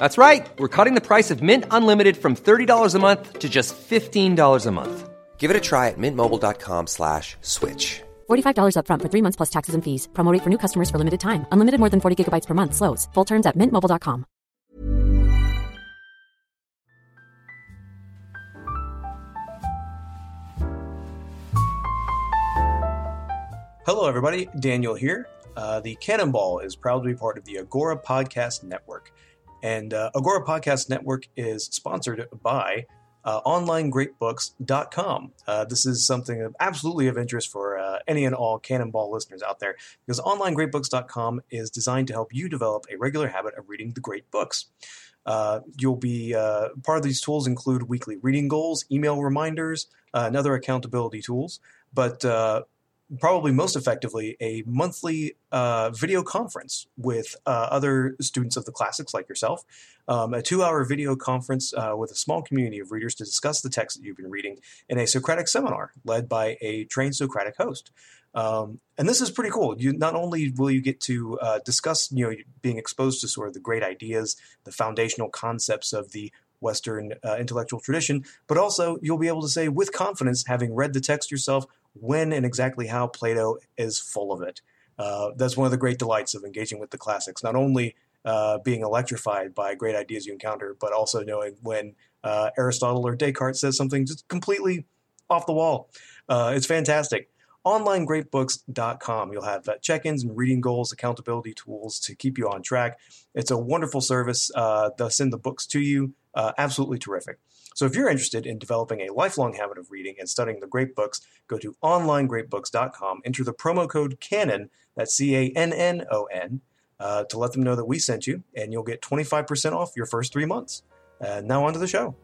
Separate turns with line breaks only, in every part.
That's right. We're cutting the price of Mint Unlimited from $30 a month to just $15 a month.
Give it a try at mintmobile.com slash switch.
$45 upfront for three months plus taxes and fees. Promo rate for new customers for limited time. Unlimited more than 40 gigabytes per month. Slows. Full terms at mintmobile.com.
Hello, everybody. Daniel here. Uh, the Canon Ball is proud to be part of the Agora Podcast Network. And uh, Agora Podcast Network is sponsored by uh, OnlineGreatBooks.com. Uh, this is something of absolutely of interest for uh, any and all Canon Ball listeners out there because OnlineGreatBooks.com is designed to help you develop a regular habit of reading the great books. Uh, you'll be uh, part of these tools include weekly reading goals, email reminders, uh, and other accountability tools. But uh, probably most effectively a monthly uh, video conference with uh, other students of the classics like yourself. Um, a two hour video conference uh, with a small community of readers to discuss the text that you've been reading in a Socratic seminar led by a trained Socratic host. Um, and this is pretty cool. You not only will you get to uh, discuss, you know, being exposed to sort of the great ideas, the foundational concepts of the Western uh, intellectual tradition, but also you'll be able to say with confidence, having read the text yourself, when and exactly how Plato is full of it. Uh, that's one of the great delights of engaging with the classics, not only uh, being electrified by great ideas you encounter, but also knowing when uh, Aristotle or Descartes says something just completely off the wall. Uh, it's fantastic. OnlineGreatBooks.com. You'll have uh, check ins and reading goals, accountability tools to keep you on track. It's a wonderful service. Uh, they'll send the books to you. Absolutely terrific. So if you're interested in developing a lifelong habit of reading and studying the great books, go to onlinegreatbooks.com, enter the promo code CANNON, that's C A N N O N, uh, to let them know that we sent you, and you'll get 25% off your first three months. And now on to the show.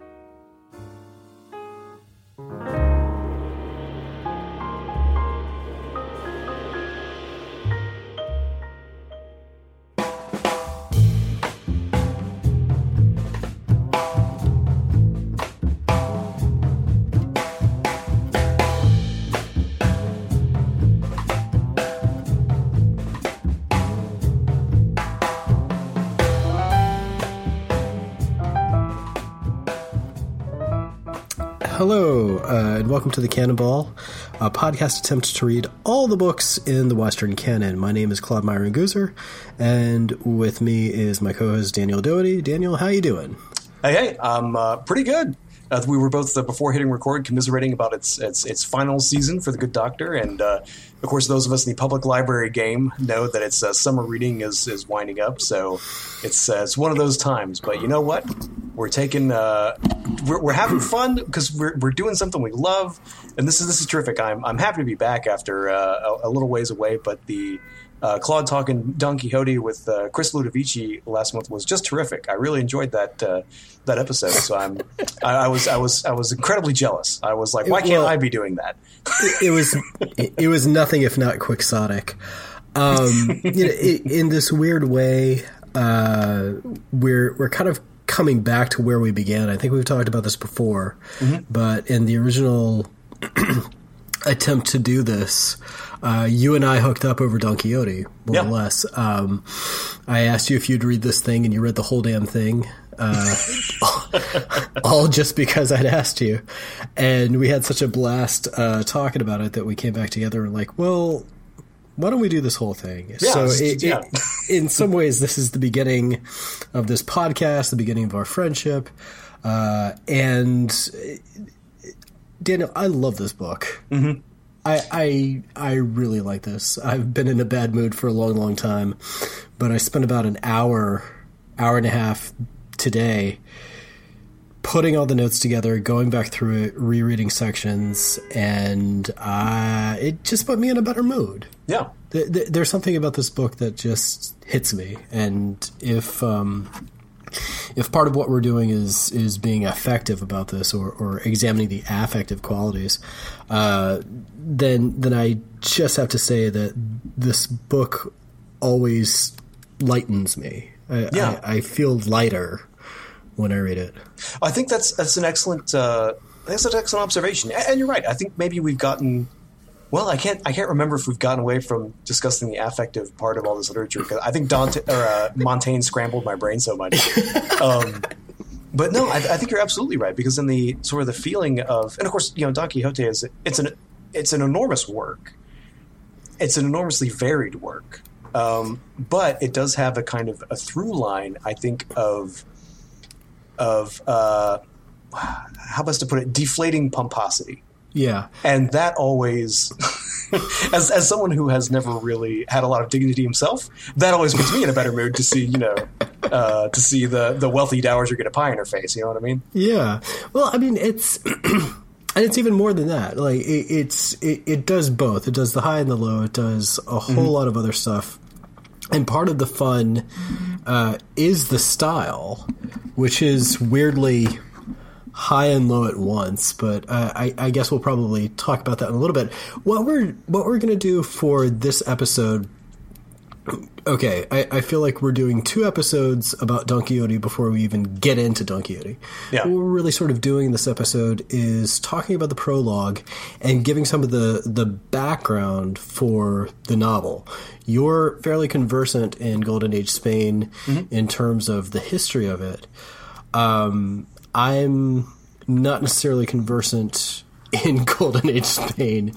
Hello, uh, and welcome to the Canon Ball, a podcast attempt to read all the books in the Western canon. My name is Claude Myron Gooser, and with me is my co-host Daniel Doherty. Daniel, how you doing?
Hey, hey, I'm uh, pretty good. Uh, we were both uh, before hitting record commiserating about its its its final season for the Good Doctor, and uh, of course, those of us in the public library game know that its uh, summer reading is is winding up. So it's uh, it's one of those times. But you know what? We're taking we're, we're having fun because we're we're doing something we love, and this is this is terrific. I'm I'm happy to be back after a, a little ways away, but the uh, Claude talking Don Quixote with uh, Chris Ludovici last month was just terrific. I really enjoyed that uh, that episode. So I'm I, I was I was I was incredibly jealous. I was like, why can't
Well-
I be doing that?
It, it was it, it was nothing if not quixotic. Um, you know, i in this weird way, uh, we're we're kind of coming back to where we began. I think we've talked about this before, but in the original attempt to do this, uh, you and I hooked up over Don Quixote, more
Yeah.
or less. Um, I asked you if you'd read this thing, and you read the whole damn thing. Uh, all just because I'd asked you. And we had such a blast uh, talking about it that we came back together and like, well, why don't we do this whole thing? so, it,
yeah.
it- in some ways, this is the beginning of this podcast, the beginning of our friendship. Uh, and uh, Daniel, I love this book. Mm-hmm. I, I I really like this. I've been in a bad mood for a long, long time, but I spent about an hour hour and a half today putting all the notes together, going back through it, rereading sections, and uh, it just put me in a better mood.
Yeah.
Th- th- there's something about this book that just hits me, and if um, if part of what we're doing is is being effective about this or, or examining the affective qualities, uh, then then I just have to say that this book always lightens me. I,
Yeah.
I, I feel lighter when I read it.
I think that's that's an excellent uh, that's an excellent observation, and you're right. I think maybe we've gotten well. I can't I can't remember if we've gotten away from discussing the affective part of all this literature because I think Dante or uh, Montaigne scrambled my brain so much. Um, but no, I, I think you're absolutely right because in the sort of the feeling of, and of course, you know, Don Quixote is it's an it's an enormous work. It's an enormously varied work, um, but it does have a kind of a through line. I think of of uh, how best to put it, deflating pomposity,
Yeah,
and that always. as, as someone who has never really had a lot of dignity himself, that always puts me in a better mood to see, you know, uh, to see the, the wealthy dowager get a pie in her face. You know what I mean?
Yeah. Well, I mean, it's and it's even more than that. Like it, it's it, it does both. It does the high and the low. It does a whole lot of other stuff. And part of the fun uh, is the style, which is weirdly high and low at once. But uh, I, I guess we'll probably talk about that in a little bit. What we're what we're gonna do for this episode okay, I, I feel like we're doing two episodes about Don Quixote before we even get into Don Quixote.
Yeah.
What we're really sort of doing in this episode is talking about the prologue and giving some of the, the background for the novel. You're fairly conversant in Golden Age Spain in terms of the history of it. Um, I'm not necessarily conversant in Golden Age Spain,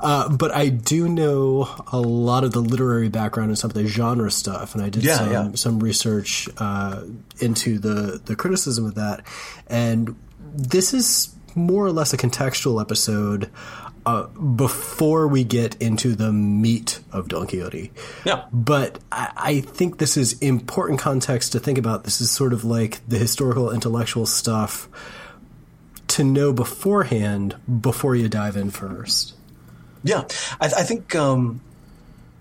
uh, but I do know a lot of the literary background and some of the genre stuff, and I did
Yeah,
some,
yeah.
some research uh, into the the criticism of that, and this is more or less a contextual episode. Uh, before we get into the meat of Don Quixote,
Yeah.
but I, I think this is important context to think about. This is sort of like the historical intellectual stuff to know beforehand before you dive in first.
Yeah, I, I think, um,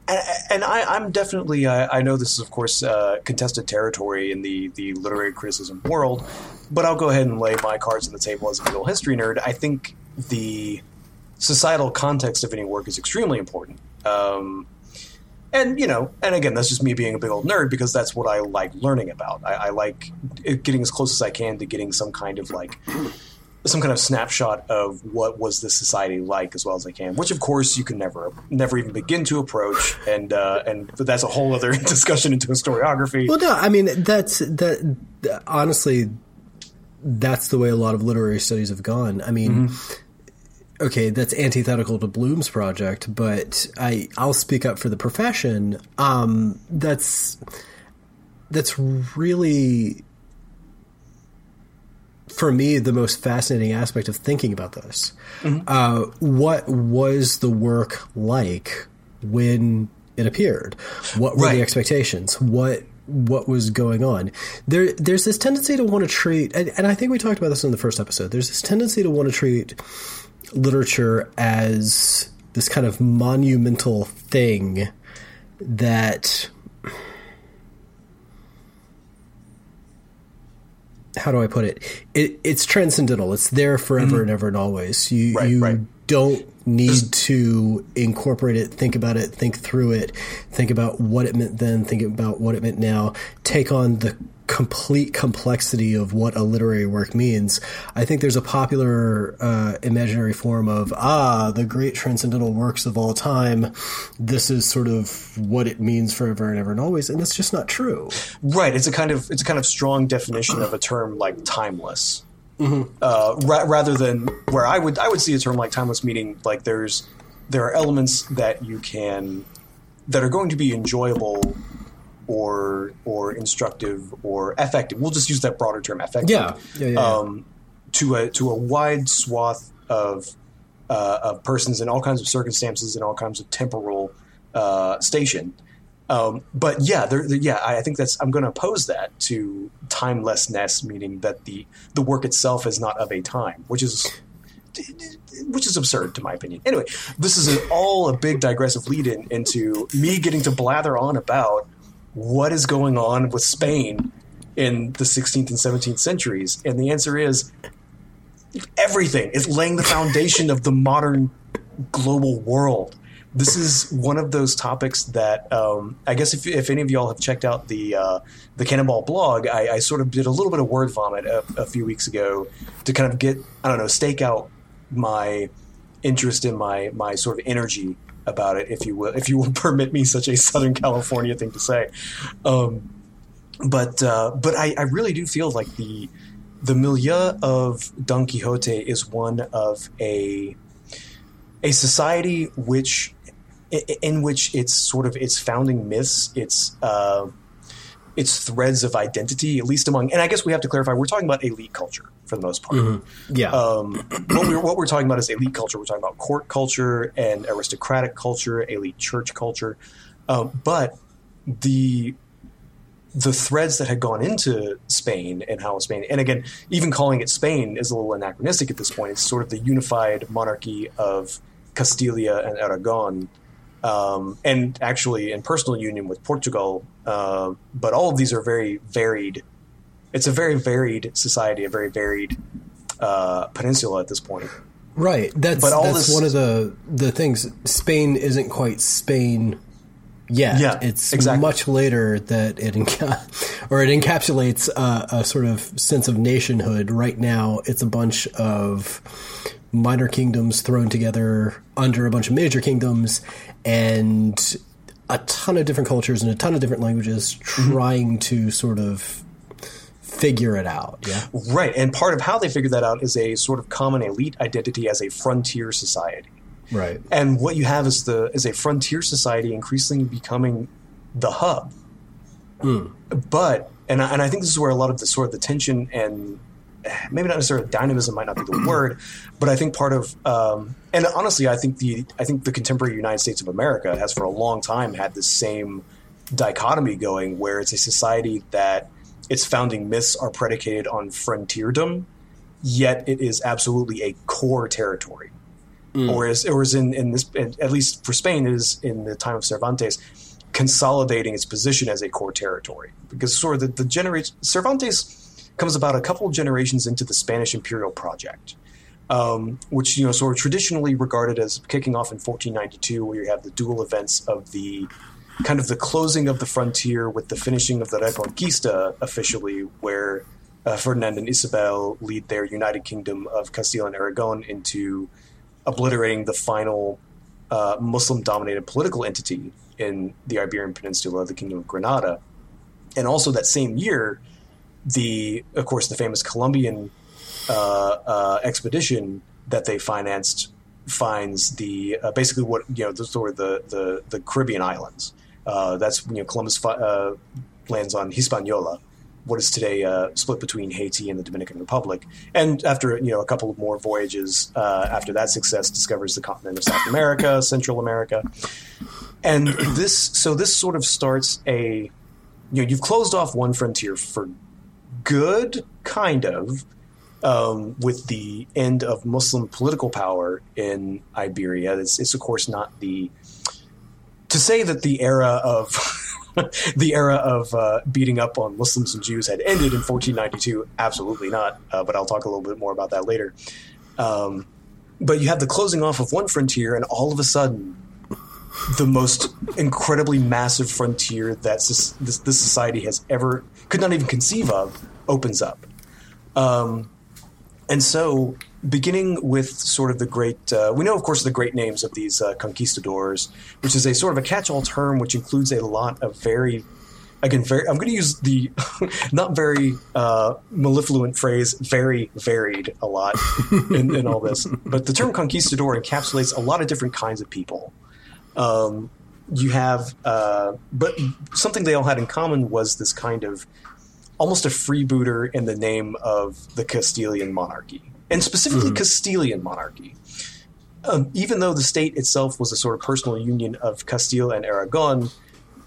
and, and I, I'm definitely. I, I know this is, of course, uh, contested territory in the the literary criticism world, but I'll go ahead and lay my cards on the table as a big history nerd. I think the societal context of any work is extremely important. Um, and you know, and again, that's just me being a big old nerd because that's what I like learning about. I, I like getting as close as I can to getting some kind of like some kind of snapshot of what was this society like as well as I can, which of course you can never never even begin to approach, and uh, and but that's a whole other discussion into historiography.
Well, no, I mean that's that. Honestly, that's the way a lot of literary studies have gone. I mean. Okay, that's antithetical to Bloom's project, but I I'll speak up for the profession. Um, that's that's really for me the most fascinating aspect of thinking about this. Uh, what was the work like when it appeared? What were
Right.
the expectations? What what was going on? There there's this tendency to want to treat, and, and I think we talked about this in the first episode. There's this tendency to want to treat literature as this kind of monumental thing that how do I put it? it it's transcendental. It's there forever and ever and always. You
Mm-hmm. Right,
you
right.
don't need to incorporate it, think about it, think through it, think about what it meant then, think about what it meant now, take on the complete complexity of what a literary work means. I think there's a popular uh, imaginary form of ah, the great transcendental works of all time. This is sort of what it means forever and ever and always, and that's just not true.
Right. It's a kind of it's a kind of strong definition of a term like timeless, uh, ra- rather than where I would I would see a term like timeless meaning like there's there are elements that you can that are going to be enjoyable or or instructive or effective. We'll just use that broader term, effective.
Yeah. Yeah, yeah, yeah.
Um, to a to a wide swath of uh, of persons in all kinds of circumstances and all kinds of temporal uh, station. Um, but yeah, there, there- yeah, I, I think that's I'm going to oppose that to timelessness, meaning that the the work itself is not of a time, which is which is absurd to my opinion. Anyway, this is all a big digressive lead in into me getting to blather on about what is going on with Spain in the 16th and 17th centuries, and the answer is everything. It's laying the foundation of the modern global world. This is one of those topics that um, I guess if, if any of y'all have checked out the uh, the Canon Ball blog, I, I sort of did a little bit of word vomit a, a few weeks ago to kind of get I don't know stake out my interest in my my sort of energy about it, if you will, if you will permit me such a Southern California thing to say. Um, but uh, but I, I really do feel like the the milieu of Don Quixote is one of a a society which in which it's sort of its founding myths, its uh, its threads of identity, at least among, and I guess we have to clarify, we're talking about elite culture for the most part.
Yeah.
Um, what, we're, what we're talking about is elite culture. We're talking about court culture and aristocratic culture, elite church culture. Um, but the the threads that had gone into Spain and how Spain, and again, even calling it Spain is a little anachronistic at this point. It's sort of the unified monarchy of Castilia and Aragon, um, and actually in personal union with Portugal. Uh, but all of these are very varied. It's a very varied society, a very varied uh, peninsula at this point.
Right. That's
But all
that's
this-
one of the the things. Spain isn't quite Spain yet.
Yeah,
it's
exactly.
much later that it enca- or it encapsulates uh, a sort of sense of nationhood. Right now, it's a bunch of minor kingdoms thrown together under a bunch of major kingdoms, and a ton of different cultures and a ton of different languages
Mm-hmm.
trying to sort of figure it out. Yeah.
Right, and part of how they figure that out is a sort of common elite identity as a frontier society.
Right.
And what you have is the is a frontier society increasingly becoming the hub. But and I, and I think this is where a lot of the sort of the tension and maybe not necessarily dynamism might not be the word, but I think part of um, and honestly, I think the I think the contemporary United States of America has for a long time had this same dichotomy going, where it's a society that its founding myths are predicated on frontierdom, yet it is absolutely a core territory. Or is or is in in this at least for Spain it is in the time of Cervantes consolidating its position as a core territory because sort of the, the generation Cervantes comes about a couple of generations into the Spanish imperial project, um, which you know sort of traditionally regarded as kicking off in 1492, where you have the dual events of the kind of the closing of the frontier with the finishing of the Reconquista officially, where uh, Ferdinand and Isabel lead their United Kingdom of Castile and Aragon into obliterating the final uh, Muslim-dominated political entity in the Iberian Peninsula, the Kingdom of Granada, and also that same year, the of course the famous Columbian uh, uh, expedition that they financed finds the uh, basically what you know sort of the the, the Caribbean islands. Uh, that's you know Columbus fi- uh, lands on Hispaniola, what is today uh, split between Haiti and the Dominican Republic. And after you know a couple of more voyages, uh, after that success, discovers the continent of South America, Central America, and this so this sort of starts a you know you've closed off one frontier for good, kind of. Um, with the end of Muslim political power in Iberia, it's, it's of course not the to say that the era of the era of uh, beating up on Muslims and Jews had ended in 1492. Absolutely not. Uh, but I'll talk a little bit more about that later. Um, but you have the closing off of one frontier, and all of a sudden, the most incredibly massive frontier that this, this, this society has ever could not even conceive of opens up. Um, and so, beginning with sort of the great, uh, we know, of course, the great names of these uh, conquistadors, which is a sort of a catch all term which includes a lot of very, again, very, I'm going to use the not very uh, mellifluent phrase, very varied a lot in, in all this. But the term conquistador encapsulates a lot of different kinds of people. Um, you have, uh, but something they all had in common was this kind of almost a freebooter in the name of the Castilian monarchy, and specifically Castilian monarchy. Um, even though the state itself was a sort of personal union of Castile and Aragon,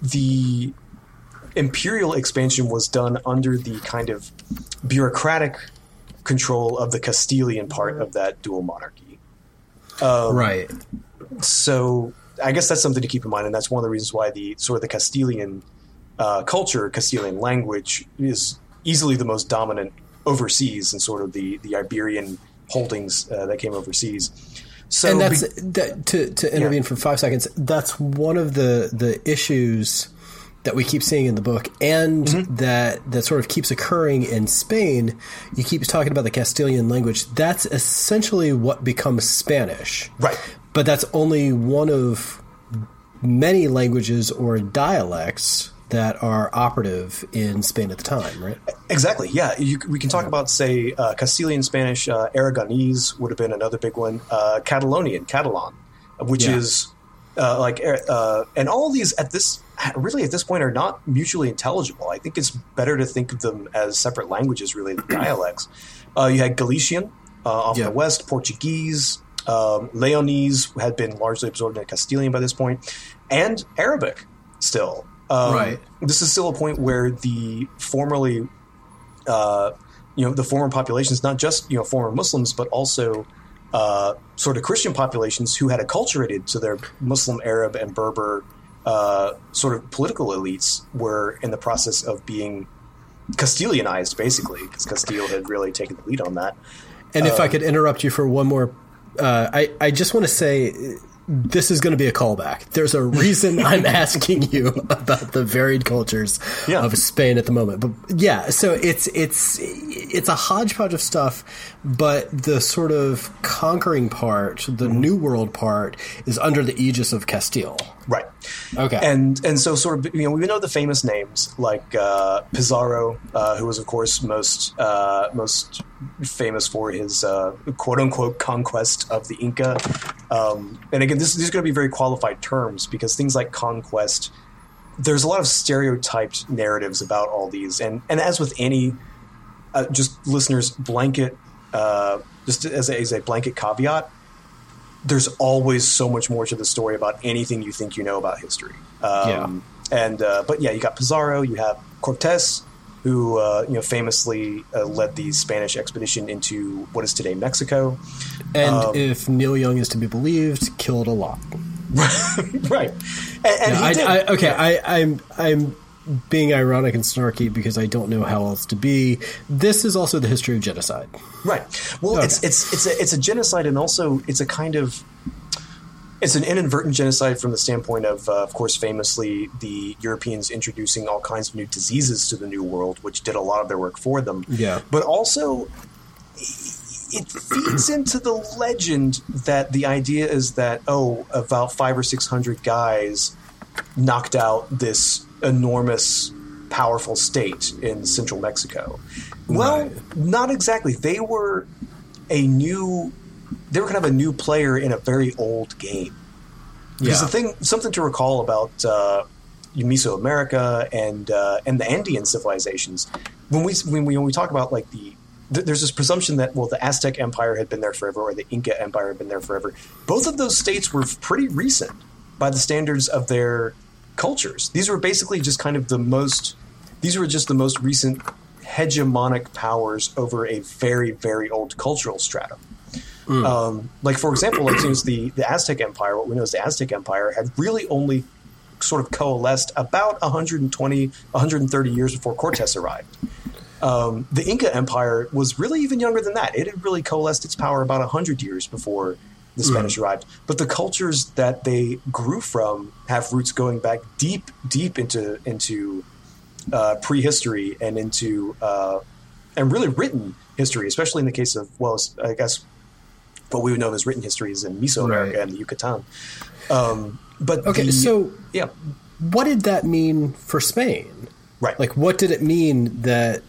the imperial expansion was done under the kind of bureaucratic control of the Castilian part of that dual monarchy. Um,
right.
So I guess that's something to keep in mind, and that's one of the reasons why the sort of the Castilian uh, culture, Castilian language, is easily the most dominant overseas, and sort of the the Iberian holdings uh, that came overseas. So
and that's
be-
that, to to intervene
Yeah.
for five seconds. That's one of the the issues that we keep seeing in the book, and
Mm-hmm.
that that sort of keeps occurring in Spain. You keep talking about the Castilian language. That's essentially what becomes Spanish,
Right.
But that's only one of many languages or dialects that are operative in Spain at the time, right?
Exactly. Yeah, you, we can talk about say uh, Castilian Spanish, uh, Aragonese would have been another big one. Uh, Catalonian, Catalan, which
Yeah.
is uh, like, uh, and all these at this really at this point are not mutually intelligible. I think it's better to think of them as separate languages, really, dialects. Uh, you had Galician uh, off
Yeah.
the west, Portuguese, um, Leonese had been largely absorbed into Castilian by this point, and Arabic still. Um,
Right.
This is still a point where the formerly uh, you know the former populations, not just you know former Muslims, but also uh, sort of Christian populations who had acculturated to their Muslim, Arab, and Berber uh, sort of political elites were in the process of being Castilianized, basically, because Castile had really taken the lead on that.
And if
Um,
I could interrupt you for one more, uh, I I just want to say this is going to be a callback. There's a reason I'm asking you about the varied cultures
Yeah.
of Spain at the moment. But yeah, so it's it's it's a hodgepodge of stuff, but the sort of conquering part, the
Mm-hmm.
New World part, is under the aegis of Castile.
Right.
Okay.
And and so sort of you know we know the famous names like uh, Pizarro, uh, who was of course most uh, most famous for his uh, quote unquote conquest of the Inca. Um, and again, this, these are going to be very qualified terms because things like conquest. There's a lot of stereotyped narratives about all these, and and as with any, uh, just listeners blanket, uh, just as a, as a blanket caveat, there's always so much more to the story about anything you think you know about history. Um, And uh, but yeah, you got Pizarro, you have Cortés, who uh, you know famously uh, led the Spanish expedition into what is today Mexico.
and
um,
if Neil Young is to be believed, killed a lot.
right. And, and he
I,
did.
I, okay, I, I'm I'm being ironic and snarky because I don't know how else to be. This is also the history of genocide.
Right. Well, it's it's it's a it's a genocide, and also it's a kind of it's an inadvertent genocide from the standpoint of, uh, of course, famously the Europeans introducing all kinds of new diseases to the New World, which did a lot of their work for them.
Yeah.
But also, it feeds into the legend that the idea is that oh, about five or six hundred guys knocked out this enormous, powerful state in central Mexico. Well,
Right.
not exactly. They were a new, they were kind of a new player in a very old game. Because
Yeah.
the thing, something to recall about uh, Mesoamerica and uh, and the Andean civilizations, when we when we when we talk about like the th- there's this presumption that well the Aztec Empire had been there forever or the Inca Empire had been there forever. Both of those states were pretty recent by the standards of their cultures. These were basically just kind of the most. These were just the most recent hegemonic powers over a very very old cultural stratum. Um, like for example, like since the the Aztec Empire, what we know as the Aztec Empire, had really only sort of coalesced about 120, 130 years before Cortes arrived. Um, the Inca Empire was really even younger than that. It had really coalesced its power about 100 years before the Spanish arrived. But the cultures that they grew from have roots going back deep, deep into into uh, prehistory and into uh, and really written history, especially in the case of well, I guess what we would know as written histories in Mesoamerica
Right.
and the Yucatan. Um, but
Okay,
the-
so
yeah,
what did that mean for Spain?
right,
Like, what did it mean that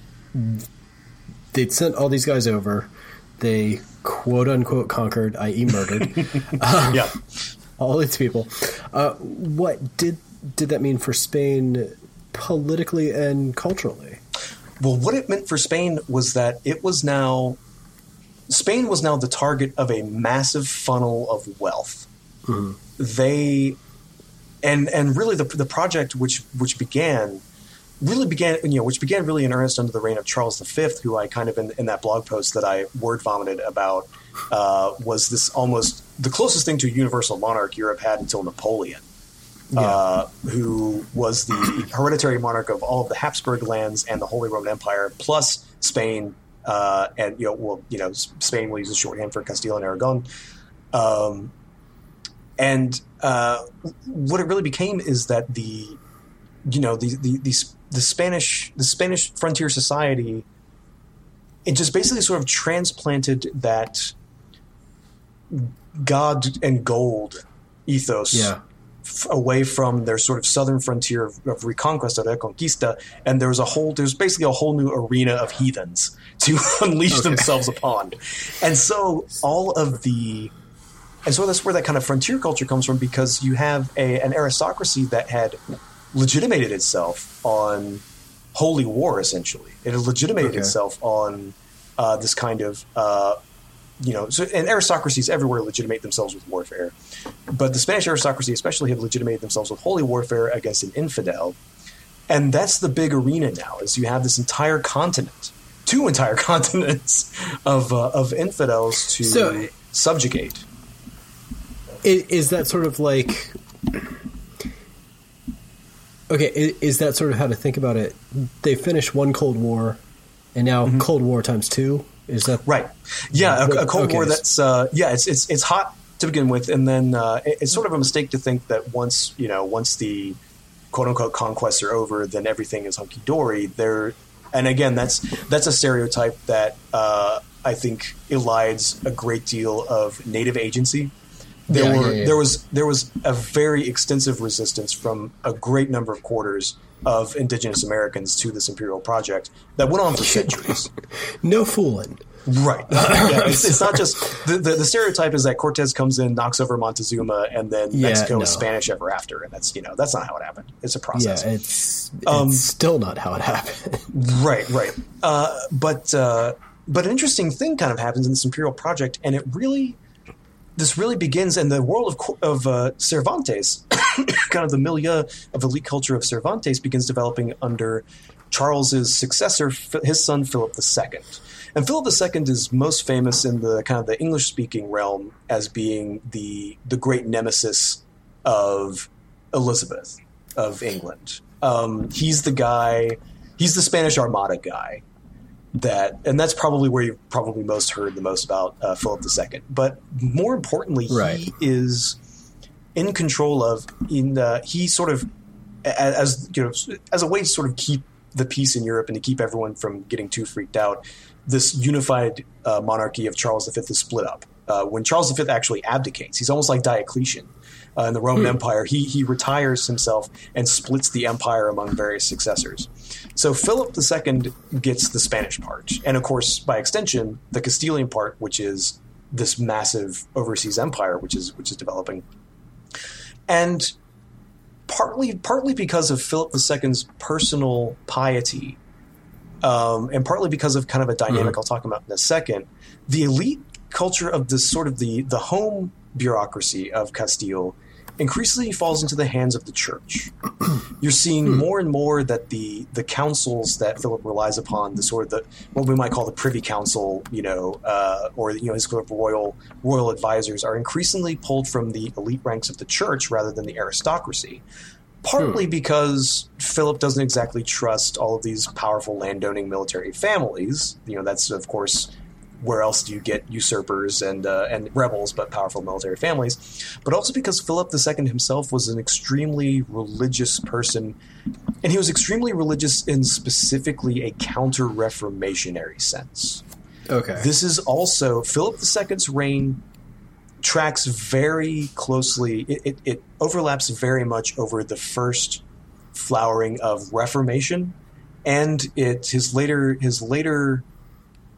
they'd sent all these guys over? They quote unquote conquered, i.e., murdered
yeah.
all these people. Uh, what did did that mean for Spain politically and culturally?
Well, what it meant for Spain was that it was now Spain was now the target of a massive funnel of wealth. They and and really the the project which which began really began you know which began really in earnest under the reign of Charles V, who I kind of in, in that blog post that I word vomited about uh, was this almost the closest thing to a universal monarch Europe had until Napoleon.
Yeah.
Uh, who was the hereditary monarch of all of the Habsburg lands and the Holy Roman Empire, plus Spain, uh, and you know, well, you know, Spain will use a shorthand for Castile and Aragon. Um, and uh, what it really became is that the, you know, the the the, the Spanish the Spanish frontier society, it just basically sort of transplanted that God and gold ethos
Yeah.
f- away from their sort of southern frontier of, reconquest of reconquista, reconquista, and there's a whole, there's basically a whole new arena of heathens to unleash themselves upon, and so all of the, and so that's where that kind of frontier culture comes from because you have a an aristocracy that had legitimated itself on holy war, essentially. It legitimated
Okay.
itself on uh, this kind of. Uh, you know, so, and aristocracies everywhere legitimate themselves with warfare, but the Spanish aristocracy especially have legitimated themselves with holy warfare against an infidel, and that's the big arena now. Is you have this entire continent, two entire continents of uh, of infidels to
So-
subjugate.
Is that sort of like okay? Is that sort of how to think about it? They finished one Cold War, and now Cold War times two. Is that
Mm-hmm. Right. Yeah, a, a Cold
Okay.
War that's uh, yeah, it's it's it's hot to begin with, and then uh, it- it's sort of a mistake to think that once you know once the quote unquote conquests are over, then everything is hunky dory. There, and again, that's that's a stereotype that uh, I think elides a great deal of native agency. There
Yeah,
were
yeah, yeah.
there was there was a very extensive resistance from a great number of quarters of indigenous Americans to this imperial project that went on for centuries.
no fooling?
Right. yeah, it's, it's not just the, the the stereotype is that Cortez comes in, knocks over Montezuma, and then
Yeah,
Mexico is. Spanish ever after, and that's you know that's not how it happened. It's a
Yeah,
process.
it's it's
Um,
still not how it happened.
Right, right. Uh, but uh, but an interesting thing kind of happens in this imperial project, and it really this really begins in the world of of uh, Cervantes, kind of the milieu of elite culture of Cervantes begins developing under Charles's successor, his son Philip II. And Philip II is most famous in the kind of the English speaking realm as being the the great nemesis of Elizabeth of England. Um, he's the guy. He's the Spanish Armada guy. That and that's probably where you've probably most heard the most about uh, Philip II. But more importantly,
Right.
he is in control of. In uh, he sort of as you know as a way to sort of keep the peace in Europe and to keep everyone from getting too freaked out. This unified uh, monarchy of Charles V is split up. Uh, when Charles V actually abdicates, he's almost like Diocletian uh, in the Roman Empire. He he retires himself and splits the empire among various successors. So Philip II gets the Spanish part, and of course, by extension, the Castilian part, which is this massive overseas empire, which is which is developing, and partly partly because of Philip II's personal piety, um, and partly because of kind of a dynamic I'll talk about in a second. The elite culture of this sort of the the home bureaucracy of Castile increasingly falls into the hands of the church. You're seeing more and more that the the councils that Philip relies upon, the sort of the what we might call the Privy Council, you know, uh, or you know his sort of royal royal advisors, are increasingly pulled from the elite ranks of the church rather than the aristocracy. Partly because Philip doesn't exactly trust all of these powerful landowning military families. You know, that's of course where else do you get usurpers and uh, and rebels but powerful military families? But also because Philip II himself was an extremely religious person, and he was extremely religious in specifically a counter-reformationary sense.
Okay.
This is also Philip II's reign tracks very closely. It, it, it overlaps very much over the first flowering of Reformation, and it his later his later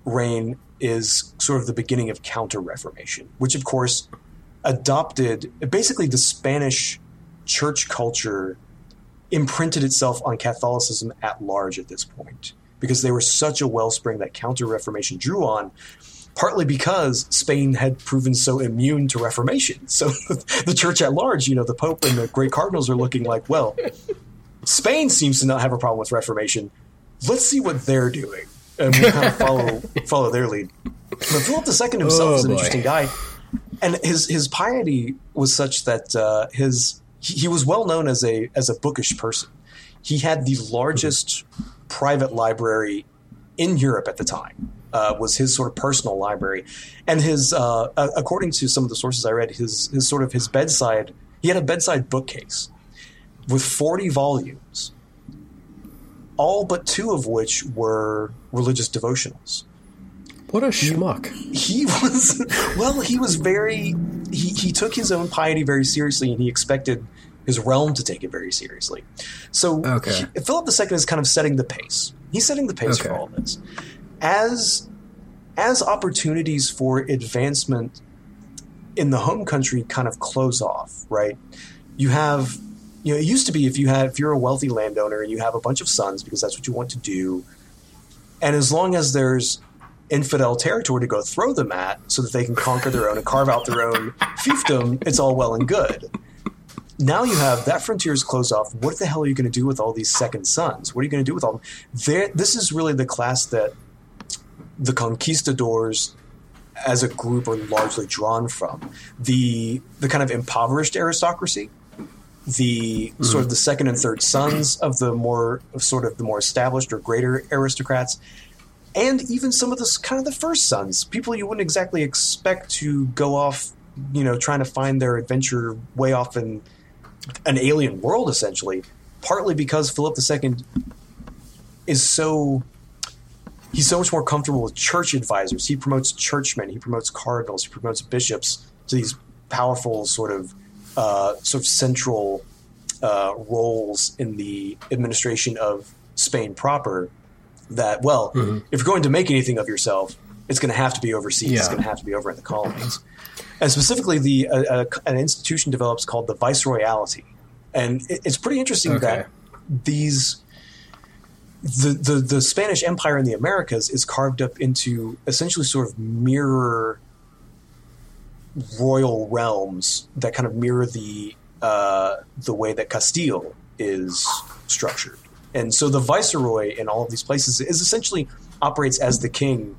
reign is sort of the beginning of Counter Reformation, which of course adopted basically the Spanish church culture imprinted itself on Catholicism at large at this point because they were such a wellspring that Counter Reformation drew on. partly because Spain had proven so immune to Reformation. So the church at large, you know, the Pope and the great cardinals are looking like, well, Spain seems to not have a problem with Reformation. Let's see what they're doing. And we kind of follow follow their lead. But Philip II himself
Oh,
is an interesting guy. And his his piety was such that uh, his he, he was well known as a as a bookish person. He had the largest private library in Europe at the time. Uh, was his sort of personal library, and his uh, uh, according to some of the sources I read, his his sort of his bedside he had a bedside bookcase with forty volumes, all but two of which were religious devotionals
What a schmuck.
he was well he was very he, he took his own piety very seriously and he expected his realm to take it very seriously so
Okay.
he- philip ii is kind of setting the pace he's setting the pace for
Okay.
all this as as opportunities for advancement in the home country kind of close off right you have you know it used to be if you have if you're a wealthy landowner and you have a bunch of sons because that's what you want to do and as long as there's infidel territory to go throw them at so that they can conquer their own and carve out their own fiefdom, it's all well and good. Now you have that frontier is closed off. What the hell are you going to do with all these second sons? What are you going to do with all them? There, this is really the class that the conquistadors as a group are largely drawn from. The the kind of impoverished aristocracy, the mm-hmm. sort of the second and third sons of the more of sort of the more established or greater aristocrats, and even some of the kind of the first sons, people you wouldn't exactly expect to go off, you know, trying to find their adventure way off in an alien world, essentially. Partly because Philip II is so he's so much more comfortable with church advisors. He promotes churchmen, he promotes cardinals, he promotes bishops to these powerful sort of uh, sort of central uh, roles in the administration of Spain proper. That well, if you're going to make anything of yourself, it's going to have to be overseas. It's going to have to be over in the colonies. And specifically, the uh, uh, an institution develops called the Viceroyalty, and it, it's pretty interesting
Okay.
that these the, the the Spanish Empire in the Americas is carved up into essentially sort of mirror royal realms that kind of mirror the uh, the way that Castile is structured. And so the viceroy in all of these places is essentially operates as the king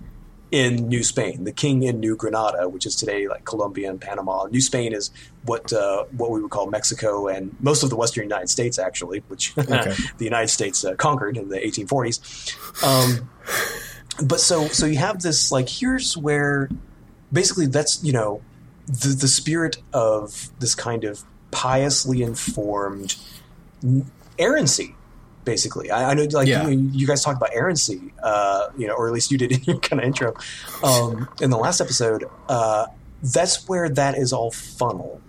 in New Spain, the king in New Granada, which is today like Colombia and Panama. New Spain is what uh, what we would call Mexico and most of the Western United States, actually, which
Okay.
the United States uh, conquered in the 1840s. Um, but so so you have this like here's where basically that's you know the the spirit of this kind of piously informed errancy basically. I, I know like
Yeah.
you, you guys talked about errancy uh, you know or at least you did in your kind of intro um, in the last episode. Uh, that's where that is all funneled.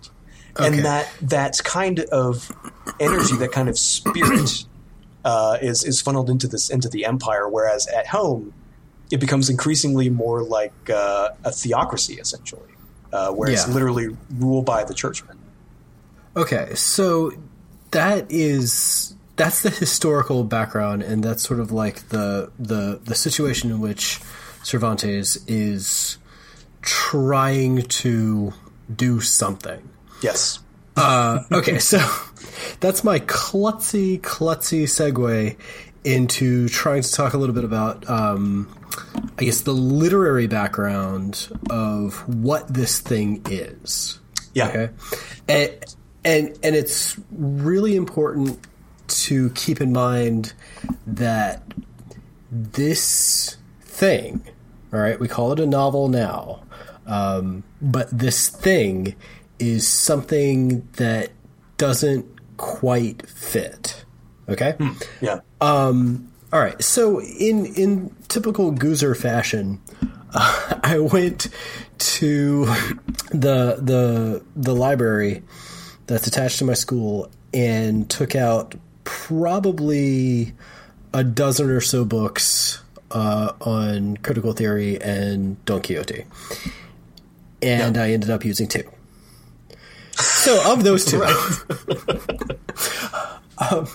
Okay.
and that that kind of energy that kind of spirit uh, is is funneled into this into the empire. Whereas at home it becomes increasingly more like uh, a theocracy essentially uh, where it's literally ruled by the churchmen.
Okay, so that is that's the historical background, and that's sort of like the the the situation in which Cervantes is trying to do something.
yes.
Uh, Okay, so that's my klutzy klutzy segue into trying to talk a little bit about, um, I guess, the literary background of what this thing is.
yeah
Okay, and and and it's really important to keep in mind that this thing, all right, we call it a novel now, um, but this thing is something that doesn't quite fit. Okay.
yeah
All right. So in in typical Goozer fashion, uh, I went to the the the library that's attached to my school and took out probably a dozen or so books uh, on critical theory and Don Quixote, and I ended up using two. So of those two, um,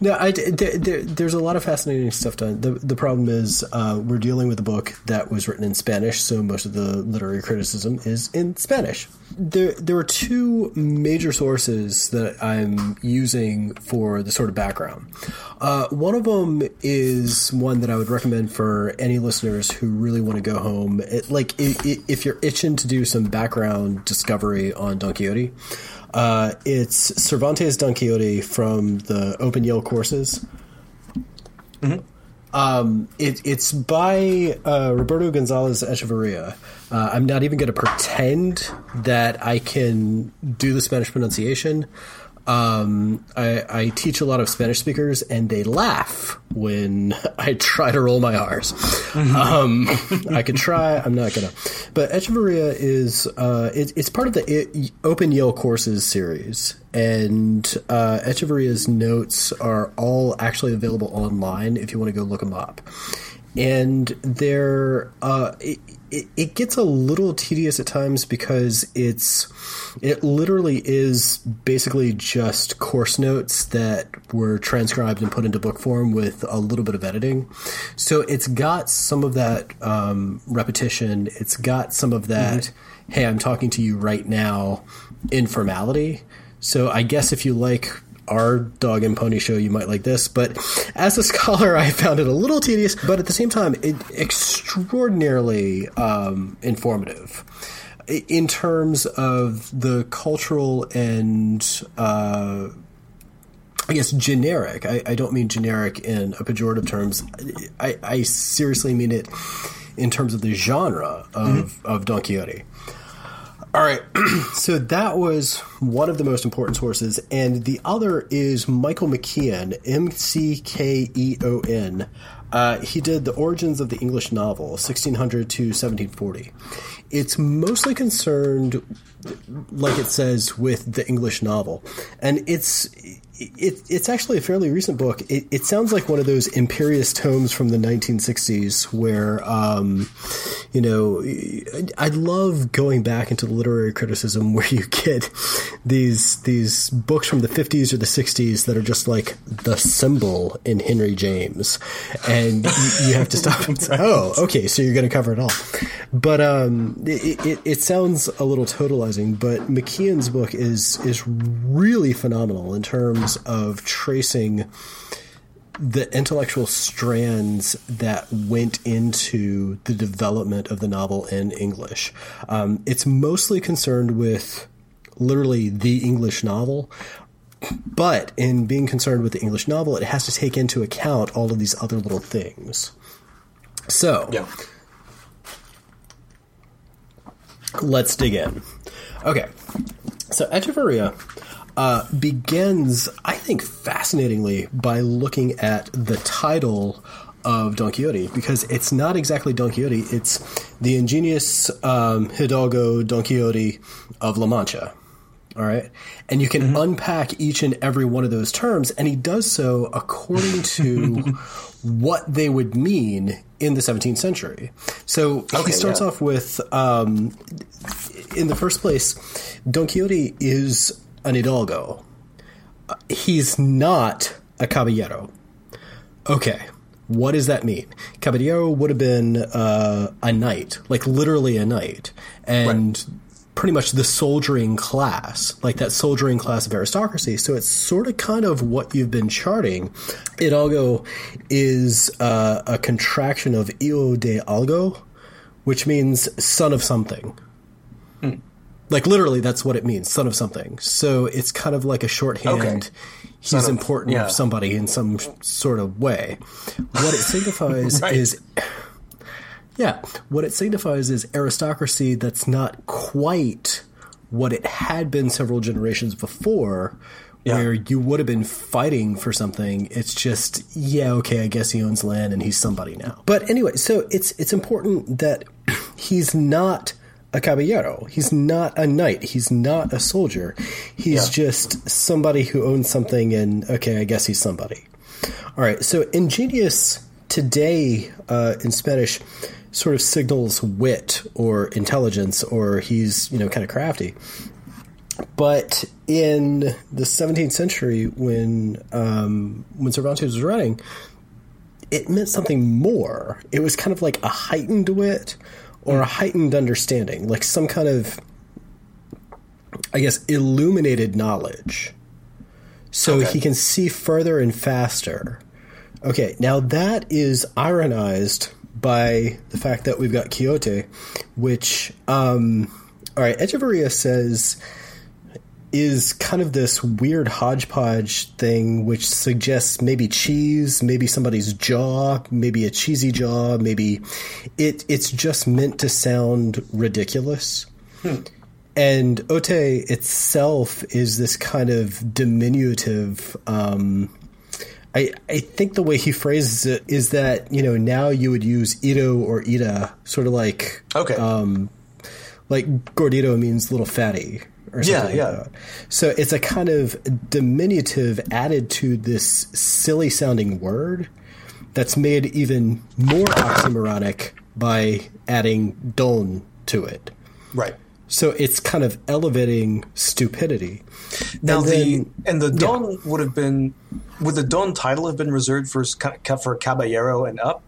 No, I, there, there, there's a lot of fascinating stuff done. The, the problem is uh, we're dealing with a book that was written in Spanish, so most of the literary criticism is in Spanish. There, there are two major sources that I'm using for the sort of background. Uh, one of them is one that I would recommend for any listeners who really want to go home. It, like, it, it, if you're itching to do some background discovery on Don Quixote, uh, it's Cervantes Don Quixote from the Open Yale courses. Mm-hmm. Um, it, it's by uh, Roberto Gonzalez Echeverria. Uh, I'm not even going to pretend that I can do the Spanish pronunciation. Um, I, I, teach a lot of Spanish speakers, and they laugh when I try to roll my R's. um, I could try, I'm not gonna. But Echeverria is uh, it, it's part of the it, Open Yale courses series, and uh, Echeverria's notes are all actually available online if you want to go look them up. And they're uh, it, it, gets a little tedious at times because it's it literally is basically just course notes that were transcribed and put into book form with a little bit of editing. So it's got some of that um, repetition. It's got some of that. Mm-hmm. Hey, I'm talking to you right now. Informality. So I guess if you like our dog and pony show, you might like this. But as a scholar, I found it a little tedious, but at the same time, it extraordinarily um, informative in terms of the cultural and uh, I guess generic. I, I, don't mean generic in a pejorative terms. I, I, seriously mean it in terms of the genre of, mm-hmm. of Don Quixote. All right. so that was one of the most important sources. And the other is Michael McKeon, M C K E O N. Uh, he did The Origins of the English Novel, 1600 to 1740. It's mostly concerned, like it says, with the English novel. And it's it, it's actually a fairly recent book. It, it, sounds like one of those imperious tomes from the 1960s where, um, you know, I love going back into literary criticism where you get these these books from the 50s or the 60s that are just like the symbol in Henry James, and you, you have to stop and say, "Oh, okay, so you're going to cover it all." But um, it, it, it sounds a little totalizing, but McKeon's book is is really phenomenal in terms terms of tracing the intellectual strands that went into the development of the novel in English. Um, it's mostly concerned with literally the English novel. But in being concerned with the English novel, it has to take into account all of these other little things. So, yeah. let's dig in. Okay. So, Echeverria uh, begins, I think, fascinatingly by looking at the title of Don Quixote because it's not exactly Don Quixote; it's the ingenious um, Hidalgo Don Quixote of La Mancha. All right, and you can mm-hmm. unpack each and every one of those terms, and he does so according to what they would mean in the 17th century. So okay, he starts yeah. off with, um, in the first place, Don Quixote is an hidalgo. He's not a caballero. Okay, what does that mean? Caballero would have been uh, a knight, like literally a knight, and right. pretty much the soldiering class, like that soldiering class of aristocracy. So it's sort of kind of what you've been charting. Hidalgo is uh, a contraction of Hijo de algo, which means son of something. Hmm. Like literally, that's what it means, son of something. So it's kind of like a shorthand. Okay. He's son important of, yeah. somebody in some sort of way. What it signifies right. is, yeah, what it signifies is aristocracy that's not quite what it had been several generations before, yeah. where you would have been fighting for something. It's just, yeah, okay, I guess he owns land and he's somebody now. But anyway, so it's it's important that he's not a caballero. He's not a knight. He's not a soldier. He's yeah. just somebody who owns something, and okay, I guess he's somebody. All right. So ingenious today uh, in Spanish sort of signals wit or intelligence, or he's you know kind of crafty. But in the 17th century, when um, when Cervantes was writing, it meant something more. It was kind of like a heightened wit or a heightened understanding, like some kind of, I guess, illuminated knowledge. So
Okay.
he can see further and faster. Okay, now that is ironized by the fact that we've got Quixote, which, um, all right, Echeverria says is kind of this weird hodgepodge thing which suggests maybe cheese, maybe somebody's jaw, maybe a cheesy jaw, maybe it it's just meant to sound ridiculous. And Ote itself is this kind of diminutive um I, I think the way he phrases it is that, you know, now you would use Ito or Ida, sort of like
Okay.
um, like gordito means little fatty or
Yeah,
something
yeah.
like that. So it's a kind of diminutive added to this silly sounding word that's made even more oxymoronic by adding don to it.
Right.
So it's kind of elevating stupidity.
Now
And
the
then-
and the Don would have been would the Don title have been reserved for for Caballero and up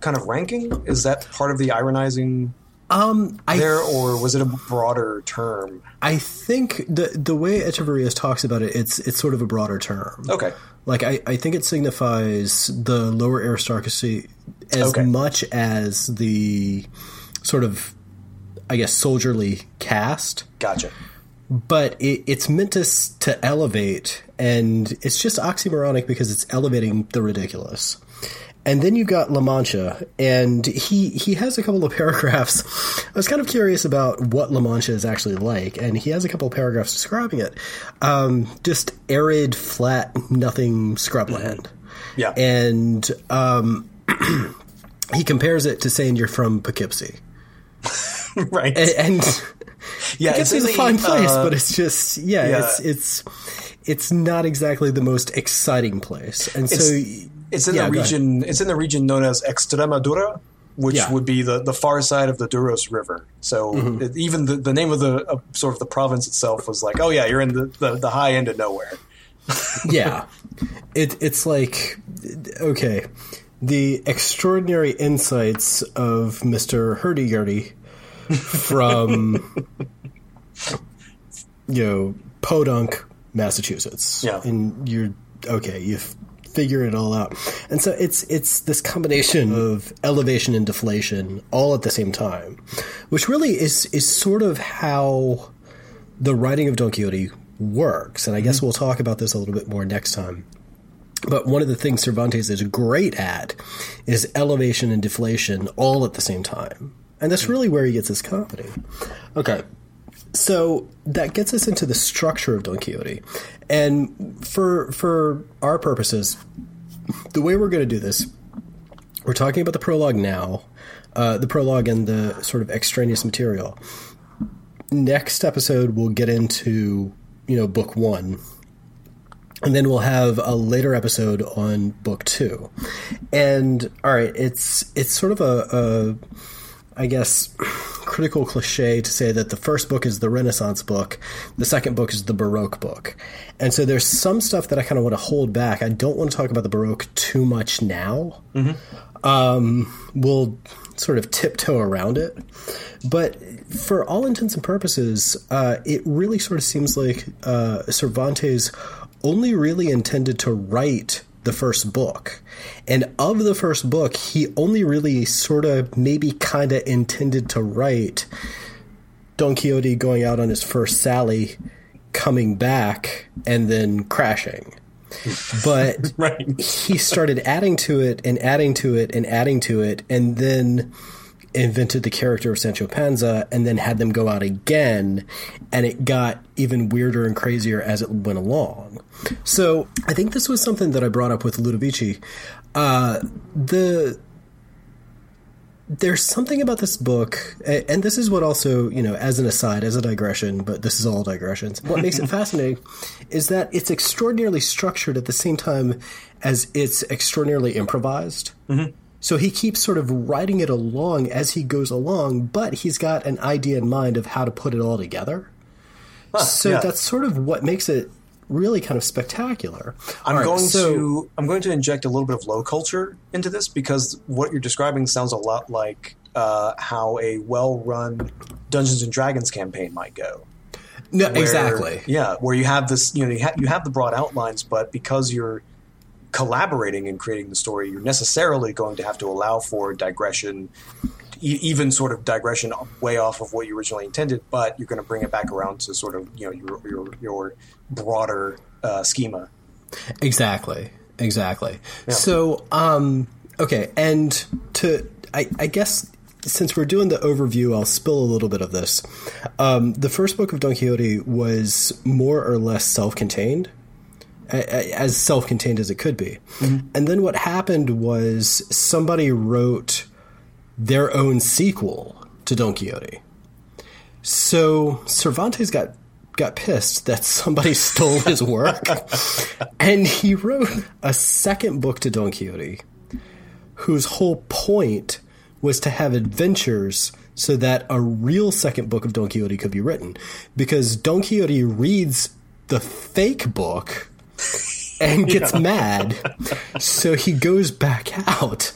kind of ranking? Is that part of the ironizing
um, I
there, or was it a broader term?
I think the the way Echeverrias talks about it, it's it's sort of a broader term.
Okay.
Like I, I think it signifies the lower aristocracy as
Okay.
much as the sort of I guess soldierly caste.
Gotcha.
But it, it's meant to to elevate, and it's just oxymoronic because it's elevating the ridiculous. And then you got La Mancha, and he he has a couple of paragraphs. I was kind of curious about what La Mancha is actually like, and he has a couple of paragraphs describing it. Um, just arid, flat, nothing scrubland.
Yeah.
And um, he compares it to saying you're from Poughkeepsie.
right.
And, and
yeah,
it's,
in
a fine place,
uh,
but it's just yeah,
yeah.
it's it's it's not exactly the most exciting place, and
It's-
so
It's in
yeah,
the region. It's in the region known as Extremadura, which
Yeah.
would be the, the far side of the Duros River. So
Mm-hmm.
it, even the, the name of the of sort of the province itself was like, oh yeah, you're in the, the, the high end of nowhere.
yeah, it it's like okay, the extraordinary insights of Mister Hurdy-Gurdy from you know Podunk, Massachusetts.
Yeah.
and you're okay. You've figured it all out, and so it's it's this combination hmm. of elevation and deflation all at the same time, which really is is sort of how the writing of Don Quixote works. And I guess hmm. we'll talk about this a little bit more next time. But one of the things Cervantes is great at is elevation and deflation all at the same time. And that's hmm. really where he gets his comedy. Okay. So that gets us into the structure of Don Quixote. And for for our purposes, the way we're going to do this, we're talking about the prologue now, uh, the prologue and the sort of extraneous material. Next episode, we'll get into you know book one, and then we'll have a later episode on book two. And all right, it's it's sort of a, a I guess critical cliche to say that the first book is the Renaissance book, the second book is the Baroque book. And so there's some stuff that I kind of want to hold back. I don't want to talk about the Baroque too much now. Um, we'll sort of tiptoe around it. But for all intents and purposes, uh, it really sort of seems like uh, Cervantes only really intended to write the first book. And of the first book, he only really sort of maybe kind of intended to write Don Quixote going out on his first sally, coming back, and then crashing. But
Right.
he started adding to it and adding to it and adding to it, and then invented the character of Sancho Panza, and then had them go out again, and it got even weirder and crazier as it went along. So I think this was something that I brought up with Ludovici. Uh, the there's something about this book, and this is what also, you know, as an aside, as a digression, but this is all digressions. What makes it fascinating is that it's extraordinarily structured at the same time as it's extraordinarily improvised. So he keeps sort of writing it along as he goes along, but he's got an idea in mind of how to put it all together. so
yeah.
that's sort of what makes it really kind of spectacular.
I'm
right,
going
so-
to I'm going to inject a little bit of low culture into this because what you're describing sounds a lot like uh, how a well-run Dungeons and Dragons campaign might go.
no,
where-
exactly.
Yeah, where you have this, you know, you, ha- you have the broad outlines, but because you're collaborating and creating the story, you're necessarily going to have to allow for digression, e- even sort of digression way off of what you originally intended. But you're going to bring it back around to sort of, you know, your your, your broader uh, schema.
Exactly. Exactly. So, um, okay, and to I, I guess since we're doing the overview, I'll spill a little bit of this. Um, the first book of Don Quixote was more or less self-contained, as self-contained as it could be. Mm-hmm. And then what happened was somebody wrote their own sequel to Don Quixote. So Cervantes got got pissed that somebody stole his work, and he wrote a second book to Don Quixote, whose whole point was to have adventures so that a real second book of Don Quixote could be written, because Don Quixote reads the fake book and gets mad. So he goes back out.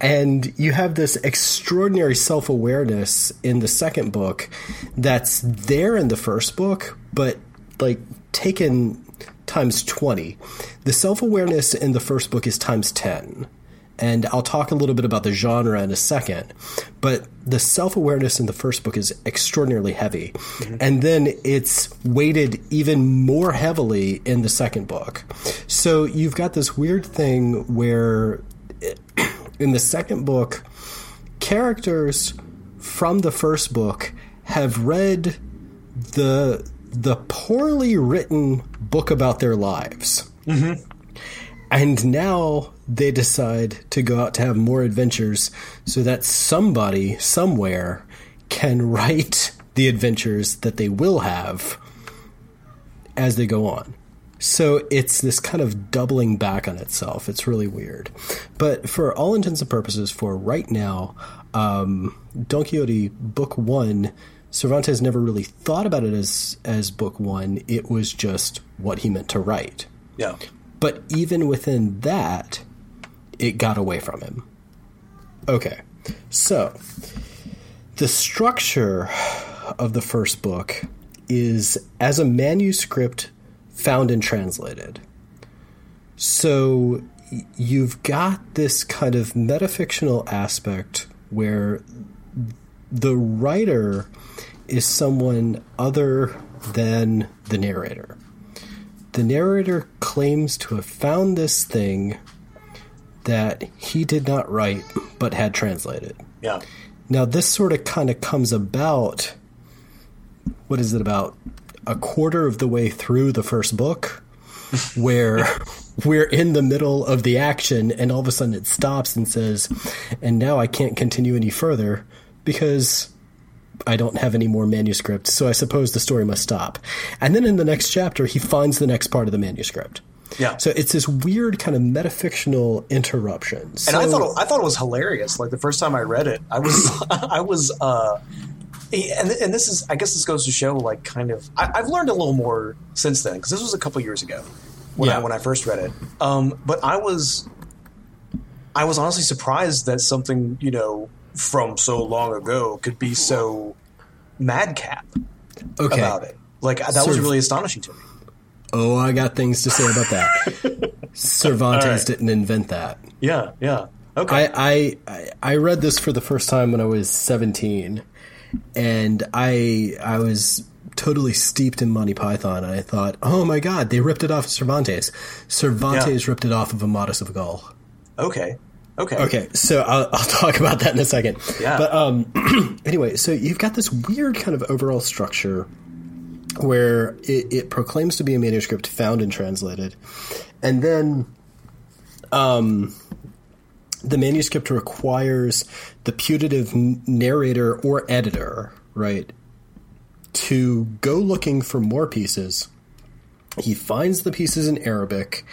And you have this extraordinary self awareness in the second book that's there in the first book, but like taken times 20. The self awareness in the first book is times 10. And I'll talk a little bit about the genre in a second. But the self awareness in the first book is extraordinarily heavy. Mm-hmm. And then it's weighted even more heavily in the second book. So you've got this weird thing where in the second book, characters from the first book have read the the poorly written book about their lives. Mm-hmm. And now they decide to go out to have more adventures so that somebody somewhere can write the adventures that they will have as they go on. So it's this kind of doubling back on itself. It's really weird. But for all intents and purposes, for right now, um, Don Quixote Book One, Cervantes never really thought about it as as Book One. It was just what he meant to write.
Yeah.
But even within that, it got away from him. Okay, so the structure of the first book is as a manuscript found and translated. So you've got this kind of metafictional aspect where the writer is someone other than the narrator. The narrator claims to have found this thing that he did not write but had translated.
Yeah.
Now, this sort of kind of comes about, what is it, about a quarter of the way through the first book, where we're in the middle of the action and all of a sudden it stops and says, and now I can't continue any further because I don't have any more manuscripts, so I suppose the story must stop. And then in the next chapter, he finds the next part of the manuscript.
Yeah.
So it's this weird kind of metafictional interruption.
and I thought it, I thought it was hilarious. Like the first time I read it, I was I was uh, and and this is I guess this goes to show like kind of I, I've learned a little more since then because this was a couple years ago when I when I first read it. Um, but I was I was honestly surprised that something you know from so long ago could be so madcap
okay.
about it. Like that was really astonishing to me.
Oh, I got things to say about that. Cervantes
right.
didn't invent that.
Yeah, yeah. Okay.
I, I I read this for the first time when I was seventeen, and I I was totally steeped in Monty Python, and I thought, oh my god, they ripped it off of Cervantes. Cervantes ripped it off of Amadis of Gaul.
okay. Okay.
Okay, so I'll, I'll talk about that in a second.
Yeah.
But um, anyway, so you've got this weird kind of overall structure where it, it proclaims to be a manuscript found and translated, and then um, the manuscript requires the putative narrator or editor, right, to go looking for more pieces. He finds the pieces in Arabic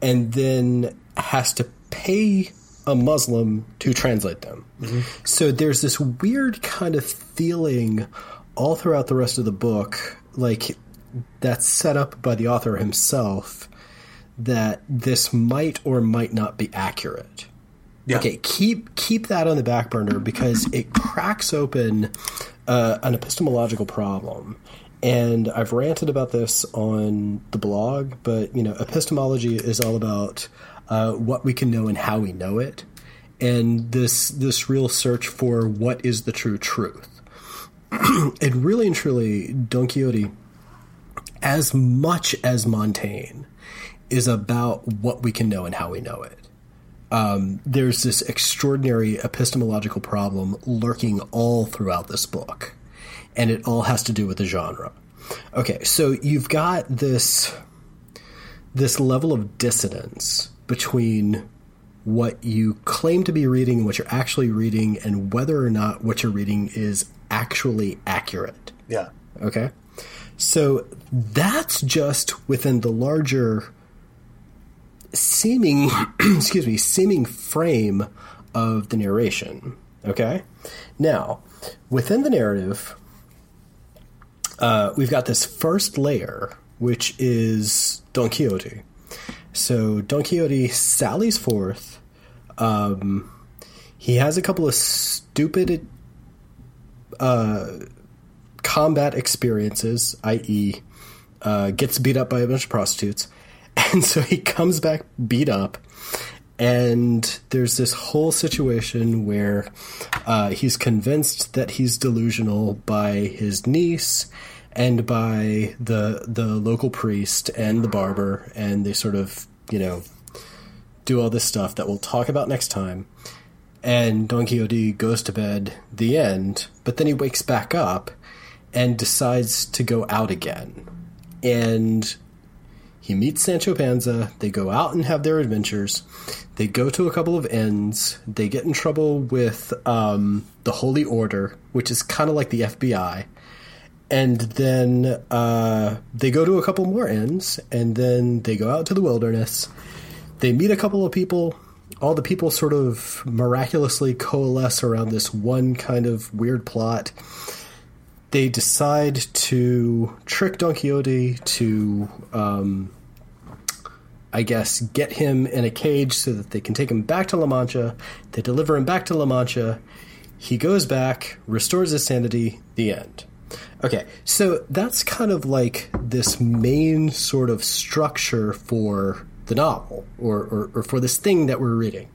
and then has to pay a Muslim to translate them. So there's this weird kind of feeling all throughout the rest of the book. Like that's set up by the author himself that this might or might not be accurate.
Yeah.
Okay, keep keep that on the back burner because it cracks open uh, an epistemological problem. And I've ranted about this on the blog, but you know, epistemology is all about uh, what we can know and how we know it, and this this real search for what is the true truth. and really and truly, Don Quixote, as much as Montaigne, is about what we can know and how we know it. Um, there's this extraordinary epistemological problem lurking all throughout this book, and it all has to do with the genre. Okay, so you've got this this level of dissonance between what you claim to be reading and what you're actually reading, and whether or not what you're reading is actually accurate.
Yeah.
Okay. So that's just within the larger seeming, excuse me, seeming frame of the narration. Okay. Now, within the narrative, uh, we've got this first layer, which is Don Quixote. So Don Quixote sallies forth. Um, he has a couple of stupid uh, combat experiences, i.e., uh, gets beat up by a bunch of prostitutes, and so he comes back beat up. And there's this whole situation where uh, he's convinced that he's delusional by his niece and by the the local priest and the barber, and they sort of you know do all this stuff that we'll talk about next time. And Don Quixote goes to bed. The end. But then he wakes back up and decides to go out again. And he meets Sancho Panza. They go out and have their adventures. They go to a couple of inns. They get in trouble with um, the Holy Order, which is kind of like the FBI. And then uh, they go to a couple more inns, and then they go out to the wilderness. They meet a couple of people. All the people sort of miraculously coalesce around this one kind of weird plot. They decide to trick Don Quixote to um, I guess, get him in a cage so that they can take him back to La Mancha. They deliver him back to La Mancha. He goes back, restores his sanity, the end. Okay, so that's kind of like this main sort of structure for the novel, or, or, or for this thing that we're reading.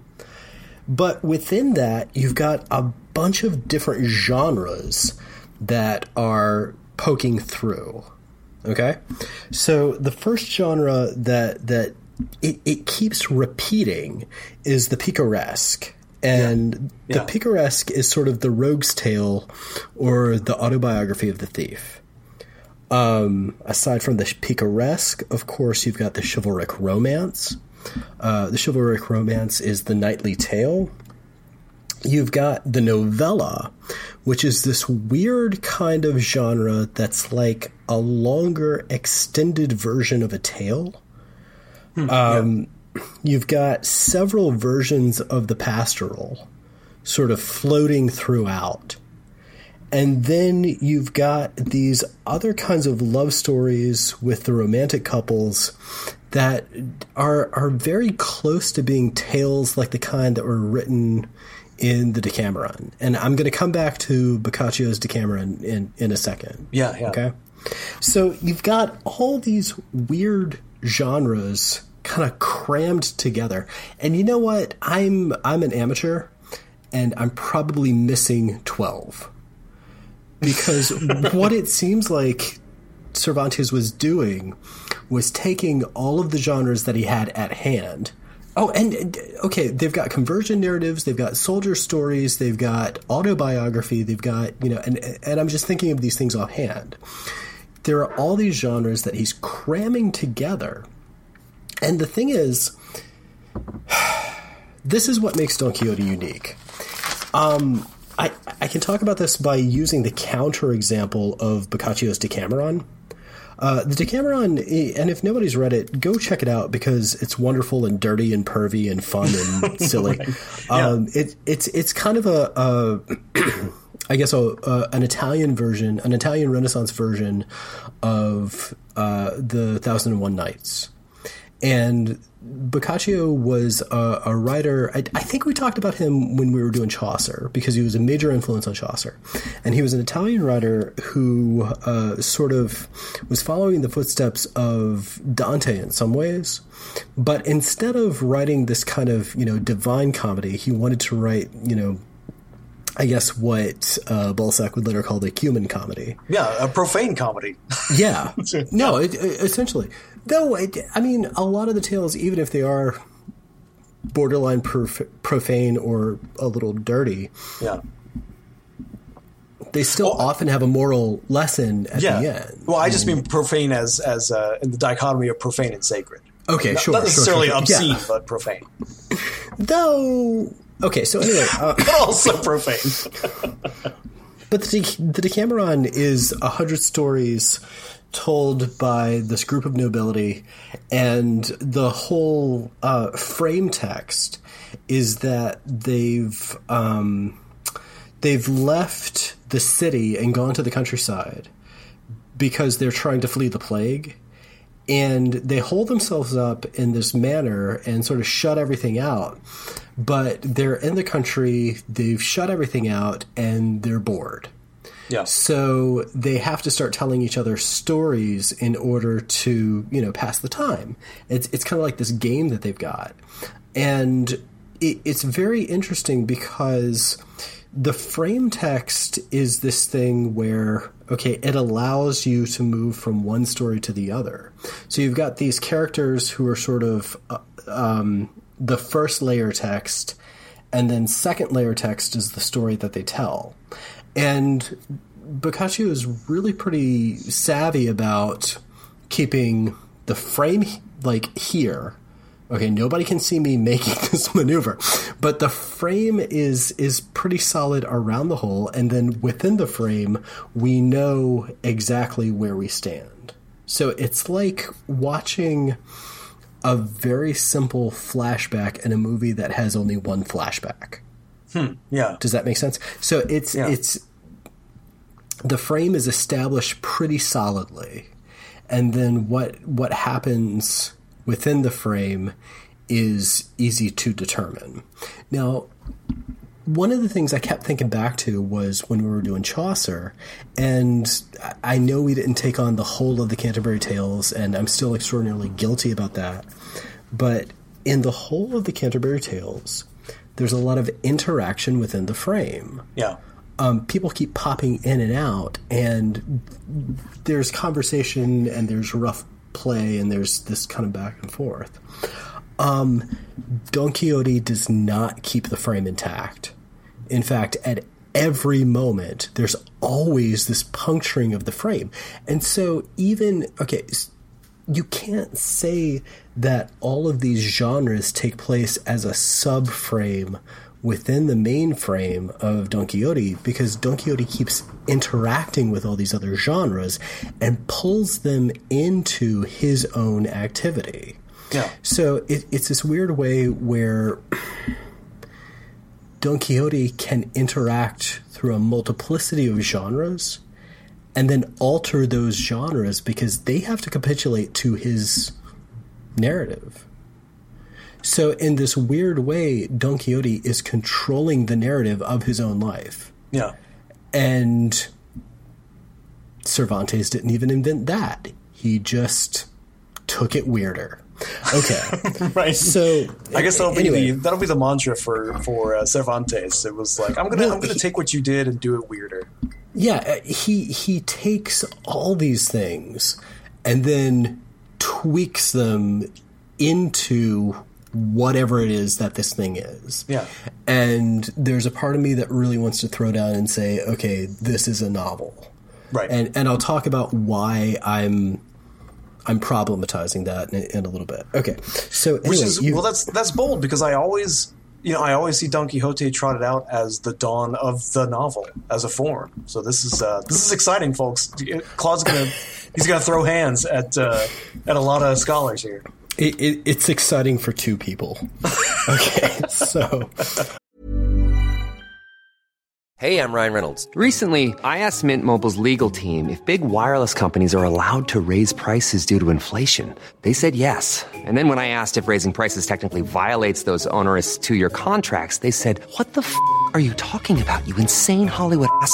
But within that, you've got a bunch of different genres that are poking through. Okay, so the first genre that that it, it keeps repeating is the picaresque. And
Yeah.
the picaresque is sort of the rogue's tale or the autobiography of the thief. Um, aside from the picaresque, of course, you've got the chivalric romance. Uh, the chivalric romance is the knightly tale. You've got the novella, which is this weird kind of genre that's like a longer, extended version of a tale. Um, You've got several versions of the pastoral sort of floating throughout. And then you've got these other kinds of love stories with the romantic couples that are are very close to being tales like the kind that were written in the Decameron. And I'm going to come back to Boccaccio's Decameron in, in a second.
Yeah, yeah.
Okay. So you've got all these weird genres kind of crammed together. And you know what? I'm I'm an amateur and I'm probably missing 12. Because what it seems like Cervantes was doing was taking all of the genres that he had at hand. Oh, and okay, they've got conversion narratives, they've got soldier stories, they've got autobiography, they've got, you know, and and I'm just thinking of these things offhand. There are all these genres that he's cramming together. And the thing is, this is what makes Don Quixote unique. Um, I, I can talk about this by using the counter example of Boccaccio's Decameron. Uh, the Decameron, eh, and if nobody's read it, go check it out because it's wonderful and dirty and pervy and fun and silly. um, it, it's it's kind of a, a I guess, a, uh, an Italian version, an Italian Renaissance version of uh, the Thousand and One Nights. And Boccaccio was a, a writer. I, I, think we talked about him when we were doing Chaucer because he was a major influence on Chaucer, and he was an Italian writer who uh, sort of was following the footsteps of Dante in some ways. But instead of writing this kind of you know divine comedy, he wanted to write you know I guess what uh, Balzac would later call the human comedy.
Yeah, a profane comedy.
yeah. No, it, it, essentially. Though, it, I mean, a lot of the tales, even if they are borderline prof- profane or a little dirty,
yeah,
they still well, often have a moral lesson at
yeah.
the end.
Well, I just mean profane as as uh, in the dichotomy of profane and sacred.
Okay,
not,
sure.
Not necessarily
sure, sure,
obscene,
yeah.
but profane.
Though, okay, so anyway, uh,
but also profane.
but the, the Decameron is a hundred stories told by this group of nobility, and the whole uh, frame text is that they've um, they've left the city and gone to the countryside because they're trying to flee the plague. And they hold themselves up in this manner and sort of shut everything out. But they're in the country, they've shut everything out, and they're bored
yeah.
So they have to start telling each other stories in order to, you know, pass the time. It's it's kind of like this game that they've got, and it, it's very interesting because the frame text is this thing where okay, it allows you to move from one story to the other. So you've got these characters who are sort of uh, um, the first layer text, and then second layer text is the story that they tell. And Boccaccio is really pretty savvy about keeping the frame like here. Okay, nobody can see me making this maneuver, but the frame is is pretty solid around the hole, and then within the frame, we know exactly where we stand. So it's like watching a very simple flashback in a movie that has only one flashback.
Hmm, yeah.
Does that make sense? So it's yeah. it's the frame is established pretty solidly, and then what what happens within the frame is easy to determine. Now, one of the things I kept thinking back to was when we were doing Chaucer, and I know we didn't take on the whole of the Canterbury Tales, and I'm still extraordinarily guilty about that. But in the whole of the Canterbury Tales, there's a lot of interaction within the frame.
Yeah.
Um, people keep popping in and out, and there's conversation and there's rough play and there's this kind of back and forth. Um, Don Quixote does not keep the frame intact. In fact, at every moment, there's always this puncturing of the frame. And so, even, okay, you can't say that all of these genres take place as a subframe within the main frame of Don Quixote because Don Quixote keeps interacting with all these other genres and pulls them into his own activity.
Yeah.
So it, it's this weird way where Don Quixote can interact through a multiplicity of genres and then alter those genres because they have to capitulate to his narrative. So, in this weird way, Don Quixote is controlling the narrative of his own life.
Yeah.
And Cervantes didn't even invent that. He just took it weirder. Okay,
right.
So
I guess that'll
anyway.
be the, that'll be the mantra for for uh, Cervantes. It was like I'm gonna well, I'm gonna he, take what you did and do it weirder.
Yeah, uh, he he takes all these things and then tweaks them into whatever it is that this thing is.
Yeah.
And there's a part of me that really wants to throw down and say, okay, this is a novel.
Right.
And and I'll talk about why I'm I'm problematizing that in, in a little bit. Okay. So anyway,
Which is
you,
well that's that's bold because I always you know, I always see Don Quixote trotted out as the dawn of the novel as a form. So this is uh, this is exciting, folks. Claude's gonna he's gonna throw hands at uh, at a lot of scholars here.
It, it, it's exciting for two people. okay, so
Hey, I'm Ryan Reynolds.
Recently, I asked Mint Mobile's legal team if big wireless companies are allowed to raise prices due to inflation. They said yes. And then when I asked if raising prices technically violates those onerous two year contracts, they said, What the f are you talking about, you insane Hollywood ass?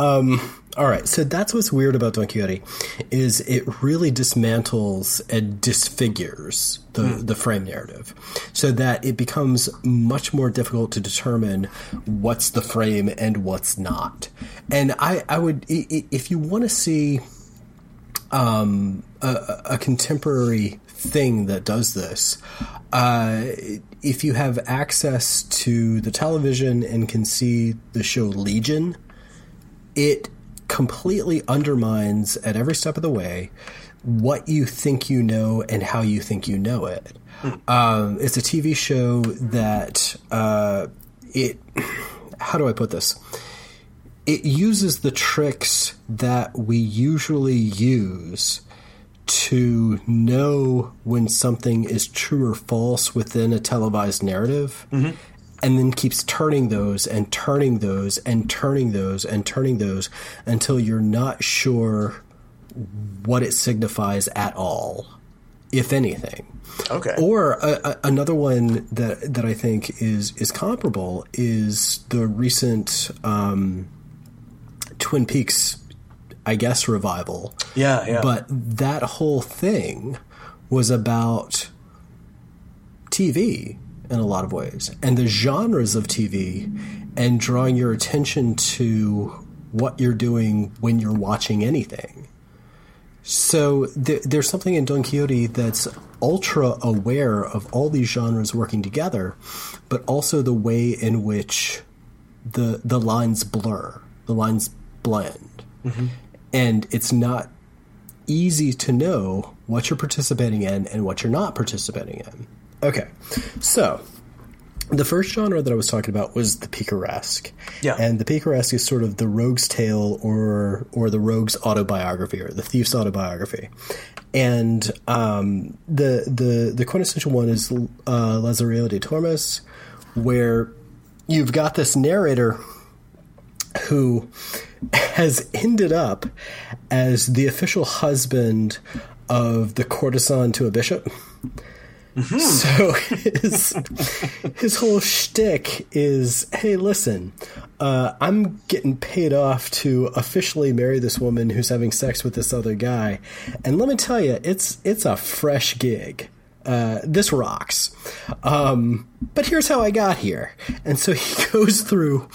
Um, all right, so that's what's weird about Don Quixote, is it really dismantles and disfigures the the frame narrative, so that it becomes much more difficult to determine what's the frame and what's not. And I, I would, if you want to see um, a, a contemporary thing that does this. Uh, if you have access to the television and can see the show Legion, it completely undermines at every step of the way what you think you know and how you think you know it. Um, it's a TV show that uh, it. How do I put this? It uses the tricks that we usually use to know when something is true or false within a televised narrative and then keeps turning those and turning those and turning those and turning those until you're not sure what it signifies at all, if anything.
Okay.
Or a, a, another one that that I think is is comparable is the recent um, Twin Peaks, I guess revival.
Yeah, yeah.
But that whole thing was about TV in a lot of ways and the genres of TV and drawing your attention to what you're doing when you're watching anything. So th- there's something in Don Quixote that's ultra aware of all these genres working together, but also the way in which the the lines blur, the lines blend, mm-hmm. and it's not easy to know what you're participating in and what you're not participating in. Okay, so the first genre that I was talking about was the picaresque.
Yeah.
And the picaresque is sort of the rogue's tale or or the rogue's autobiography or the thief's autobiography. And um, the the the quintessential one is uh, Lazarillo de Tormes, where you've got this narrator who has ended up as the official husband of the courtesan to a bishop. So his his whole shtick is, hey, listen, uh, I'm getting paid off to officially marry this woman who's having sex with this other guy, and let me tell you, it's it's a fresh gig. Uh, this rocks. Um, but here's how I got here. And so he goes through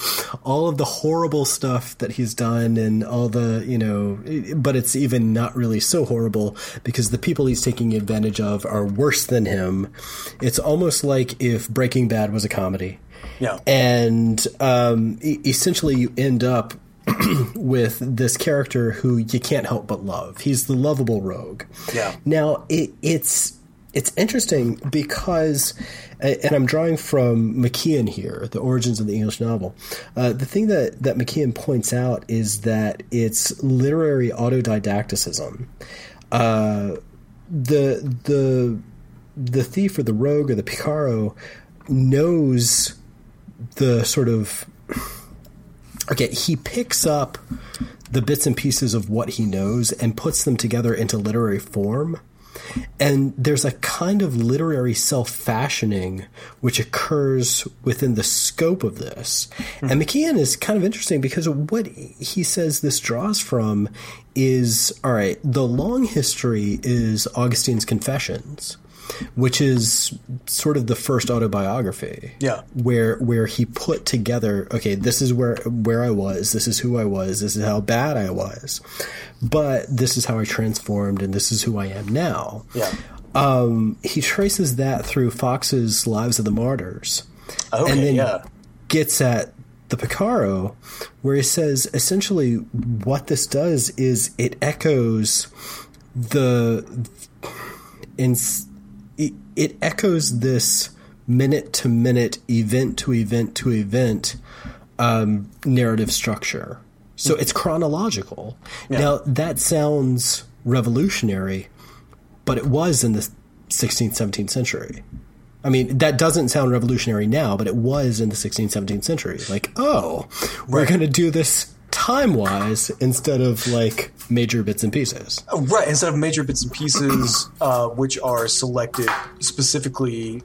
all of the horrible stuff that he's done and all the, you know, but it's even not really so horrible because the people he's taking advantage of are worse than him. It's almost like if Breaking Bad was a comedy.
Yeah.
And um, e- essentially, you end up with this character who you can't help but love. He's the lovable rogue.
Yeah.
Now it, it's it's interesting because, and I'm drawing from McKeon here, the origins of the English novel. Uh, the thing that that McKeon points out is that it's literary autodidacticism. Uh, the the the thief or the rogue or the picaro knows the sort of okay he picks up the bits and pieces of what he knows and puts them together into literary form and there's a kind of literary self fashioning which occurs within the scope of this. Mm-hmm. And McKeon is kind of interesting because what he says this draws from is all right, the long history is Augustine's Confessions which is sort of the first autobiography.
Yeah.
Where where he put together, okay, this is where where I was, this is who I was, this is how bad I was. But this is how I transformed and this is who I am now.
Yeah.
Um, he traces that through Fox's Lives of the Martyrs.
Okay, and then yeah.
gets at the Picaro, where he says essentially what this does is it echoes the in it, it echoes this minute to minute, event to event to event um, narrative structure. So it's chronological. Yeah. Now, that sounds revolutionary, but it was in the 16th, 17th century. I mean, that doesn't sound revolutionary now, but it was in the 16th, 17th century. Like, oh, we're right. going to do this time wise instead of like major bits and pieces.
Oh, right, instead of major bits and pieces, uh, which are selected specifically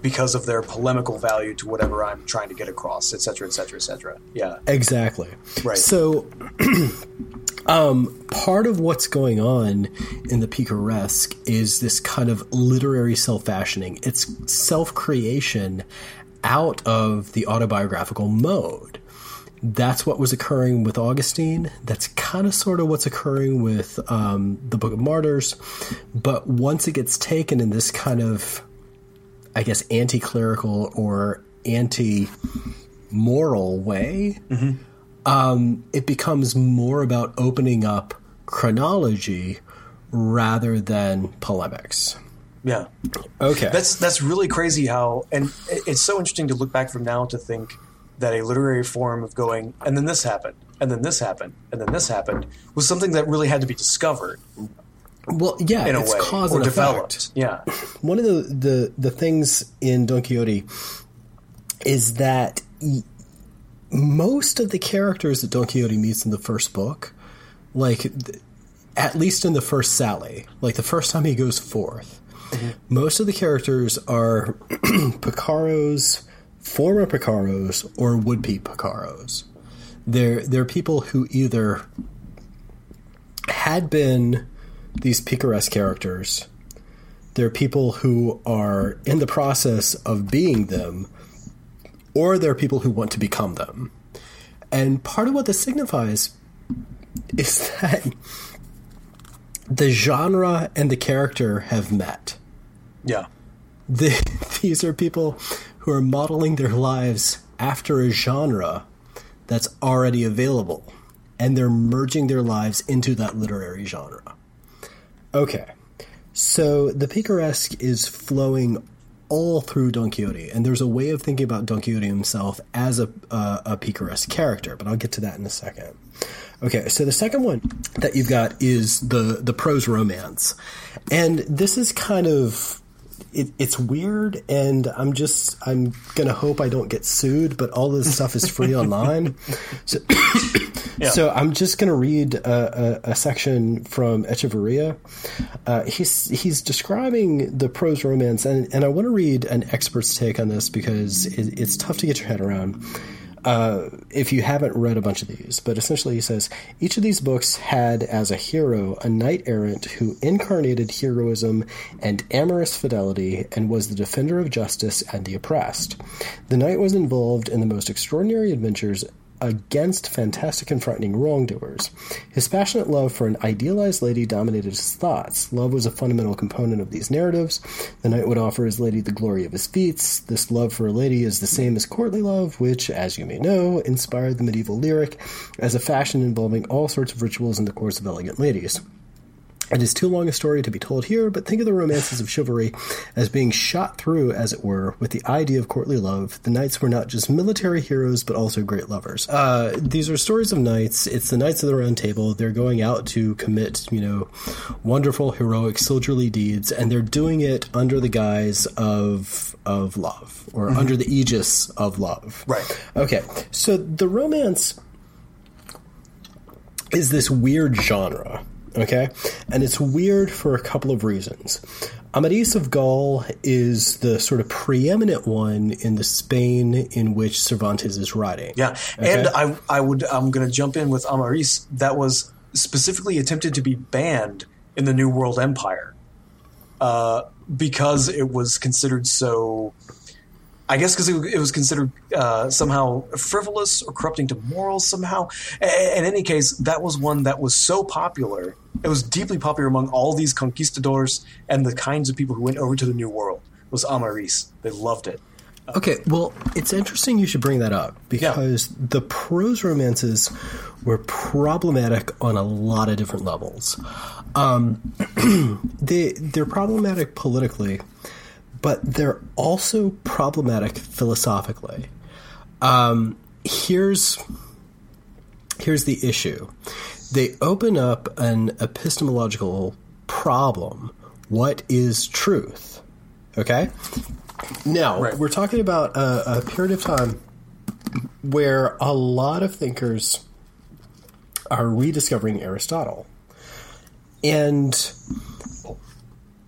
because of their polemical value to whatever I'm trying to get across, et cetera, et cetera, et cetera. Yeah.
Exactly.
Right.
So, um, part of what's going on in the picaresque is this kind of literary self fashioning. It's self creation out of the autobiographical mode that's what was occurring with Augustine. That's kind of sort of what's occurring with um, the Book of Martyrs. But once it gets taken in this kind of, I guess, anti clerical or anti moral way, mm-hmm. um, it becomes more about opening up chronology rather than polemics.
Yeah.
Okay.
That's that's really crazy how and it's so interesting to look back from now to think that a literary form of going, and then this happened, and then this happened, and then this happened, was something that really had to be discovered.
Well, yeah,
in
it's
a way,
cause
or
and
developed.
effect.
Yeah,
one of the, the the things in Don Quixote is that most of the characters that Don Quixote meets in the first book, like at least in the first Sally, like the first time he goes forth, mm-hmm. most of the characters are Picaros former Picaros or would be Picaros. They're, they're people who either had been these picaresque characters, they're people who are in the process of being them, or they're people who want to become them. And part of what this signifies is that the genre and the character have met.
Yeah.
The, these are people who are modeling their lives after a genre that's already available, and they're merging their lives into that literary genre. Okay, so the picaresque is flowing all through Don Quixote, and there's a way of thinking about Don Quixote himself as a, uh, a picaresque character, but I'll get to that in a second. Okay, so the second one that you've got is the the prose romance, and this is kind of it, it's weird, and I'm just I'm gonna hope I don't get sued. But all this stuff is free online, so, yeah. so I'm just gonna read a, a, a section from Echevarría. Uh, he's he's describing the prose romance, and and I want to read an expert's take on this because it, it's tough to get your head around uh, if you haven't read a bunch of these, but essentially he says each of these books had as a hero a knight errant who incarnated heroism and amorous fidelity and was the defender of justice and the oppressed. The knight was involved in the most extraordinary adventures against fantastic and frightening wrongdoers. His passionate love for an idealized lady dominated his thoughts. Love was a fundamental component of these narratives. The knight would offer his lady the glory of his feats. This love for a lady is the same as courtly love, which, as you may know, inspired the medieval lyric as a fashion involving all sorts of rituals in the course of elegant ladies. It is too long a story to be told here, but think of the romances of chivalry as being shot through, as it were, with the idea of courtly love. The knights were not just military heroes, but also great lovers. Uh, these are stories of knights. It's the knights of the Round Table. They're going out to commit, you know, wonderful, heroic, soldierly deeds, and they're doing it under the guise of of love, or mm-hmm. under the aegis of love.
Right.
Okay. So the romance is this weird genre Okay? And it's weird for a couple of reasons. Amadis of Gaul is the sort of preeminent one in the Spain in which Cervantes is writing.
Yeah. Okay? And I I would I'm going to jump in with Amadis that was specifically attempted to be banned in the New World Empire. Uh, because it was considered so I guess because it, it, was considered uh, somehow frivolous or corrupting to morals somehow. In any case, that was one that was so popular. It was deeply popular among all these conquistadors and the kinds of people who went over to the New World. It was Amadis. They loved it.
Okay, well, it's interesting you should bring that up because yeah. the prose romances were problematic on a lot of different levels. Um, they they're problematic politically but they're also problematic philosophically. Um, here's here's the issue: they open up an epistemological problem. What is truth? Okay. Now right. we're talking about a, a period of time where a lot of thinkers are rediscovering Aristotle, and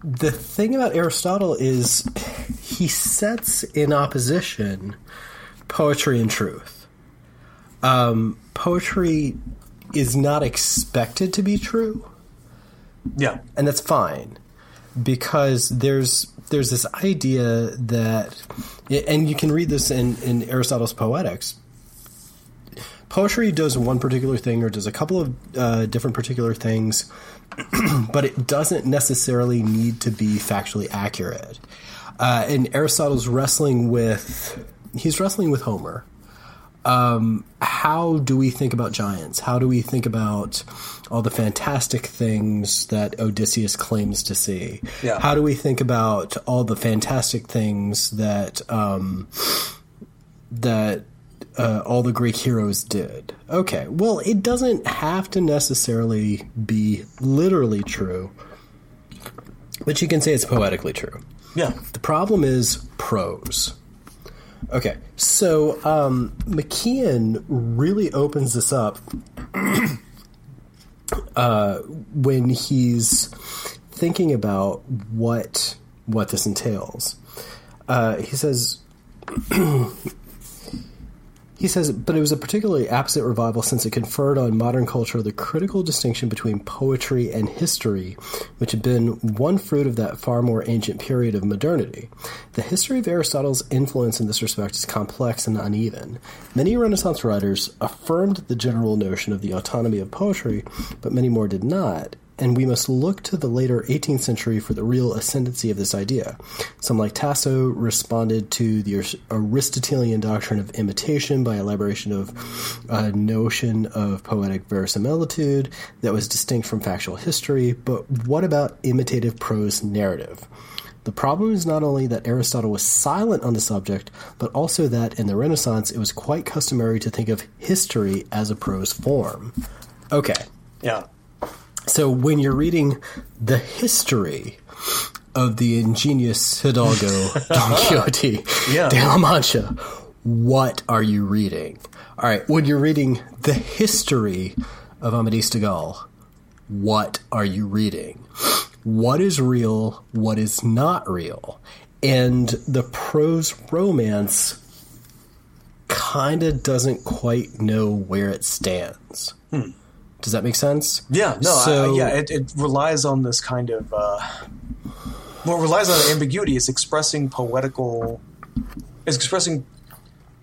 the thing about Aristotle is he sets in opposition poetry and truth. Um, poetry is not expected to be true.
Yeah,
and that's fine because there's there's this idea that, and you can read this in in Aristotle's Poetics. Poetry does one particular thing or does a couple of uh, different particular things but it doesn't necessarily need to be factually accurate. Uh, and Aristotle's wrestling with he's wrestling with Homer. Um, how do we think about giants? How do we think about all the fantastic things that Odysseus claims to see?
Yeah.
How do we think about all the fantastic things that um, that uh, all the Greek heroes did. Okay, well, it doesn't have to necessarily be literally true, but you can say it's poetically true.
Yeah.
The problem is prose. Okay, so um, McKeon really opens this up uh, when he's thinking about what what this entails. Uh, he says he says, but it was a particularly apposite revival since it conferred on modern culture the critical distinction between poetry and history, which had been one fruit of that far more ancient period of modernity. The history of Aristotle's influence in this respect is complex and uneven. Many Renaissance writers affirmed the general notion of the autonomy of poetry, but many more did not, and we must look to the later 18th century for the real ascendancy of this idea. Some, like Tasso, responded to the Aristotelian doctrine of imitation by elaboration of a notion of poetic verisimilitude that was distinct from factual history, but what about imitative prose narrative? The problem is not only that Aristotle was silent on the subject, but also that in the Renaissance it was quite customary to think of history as a prose form. Okay.
Yeah.
So when you're reading the history of the ingenious Hidalgo Don Quixote yeah. de la Mancha, what are you reading? All right, when you're reading the history of Amadis de Gaul, what are you reading? What is real? What is not real? And the prose romance kind of doesn't quite know where it stands.
Hmm.
Does that make sense?
Yeah, no, so, I, yeah, it, it, relies on this kind of uh, well, it relies on ambiguity. It's expressing poetical. It's expressing.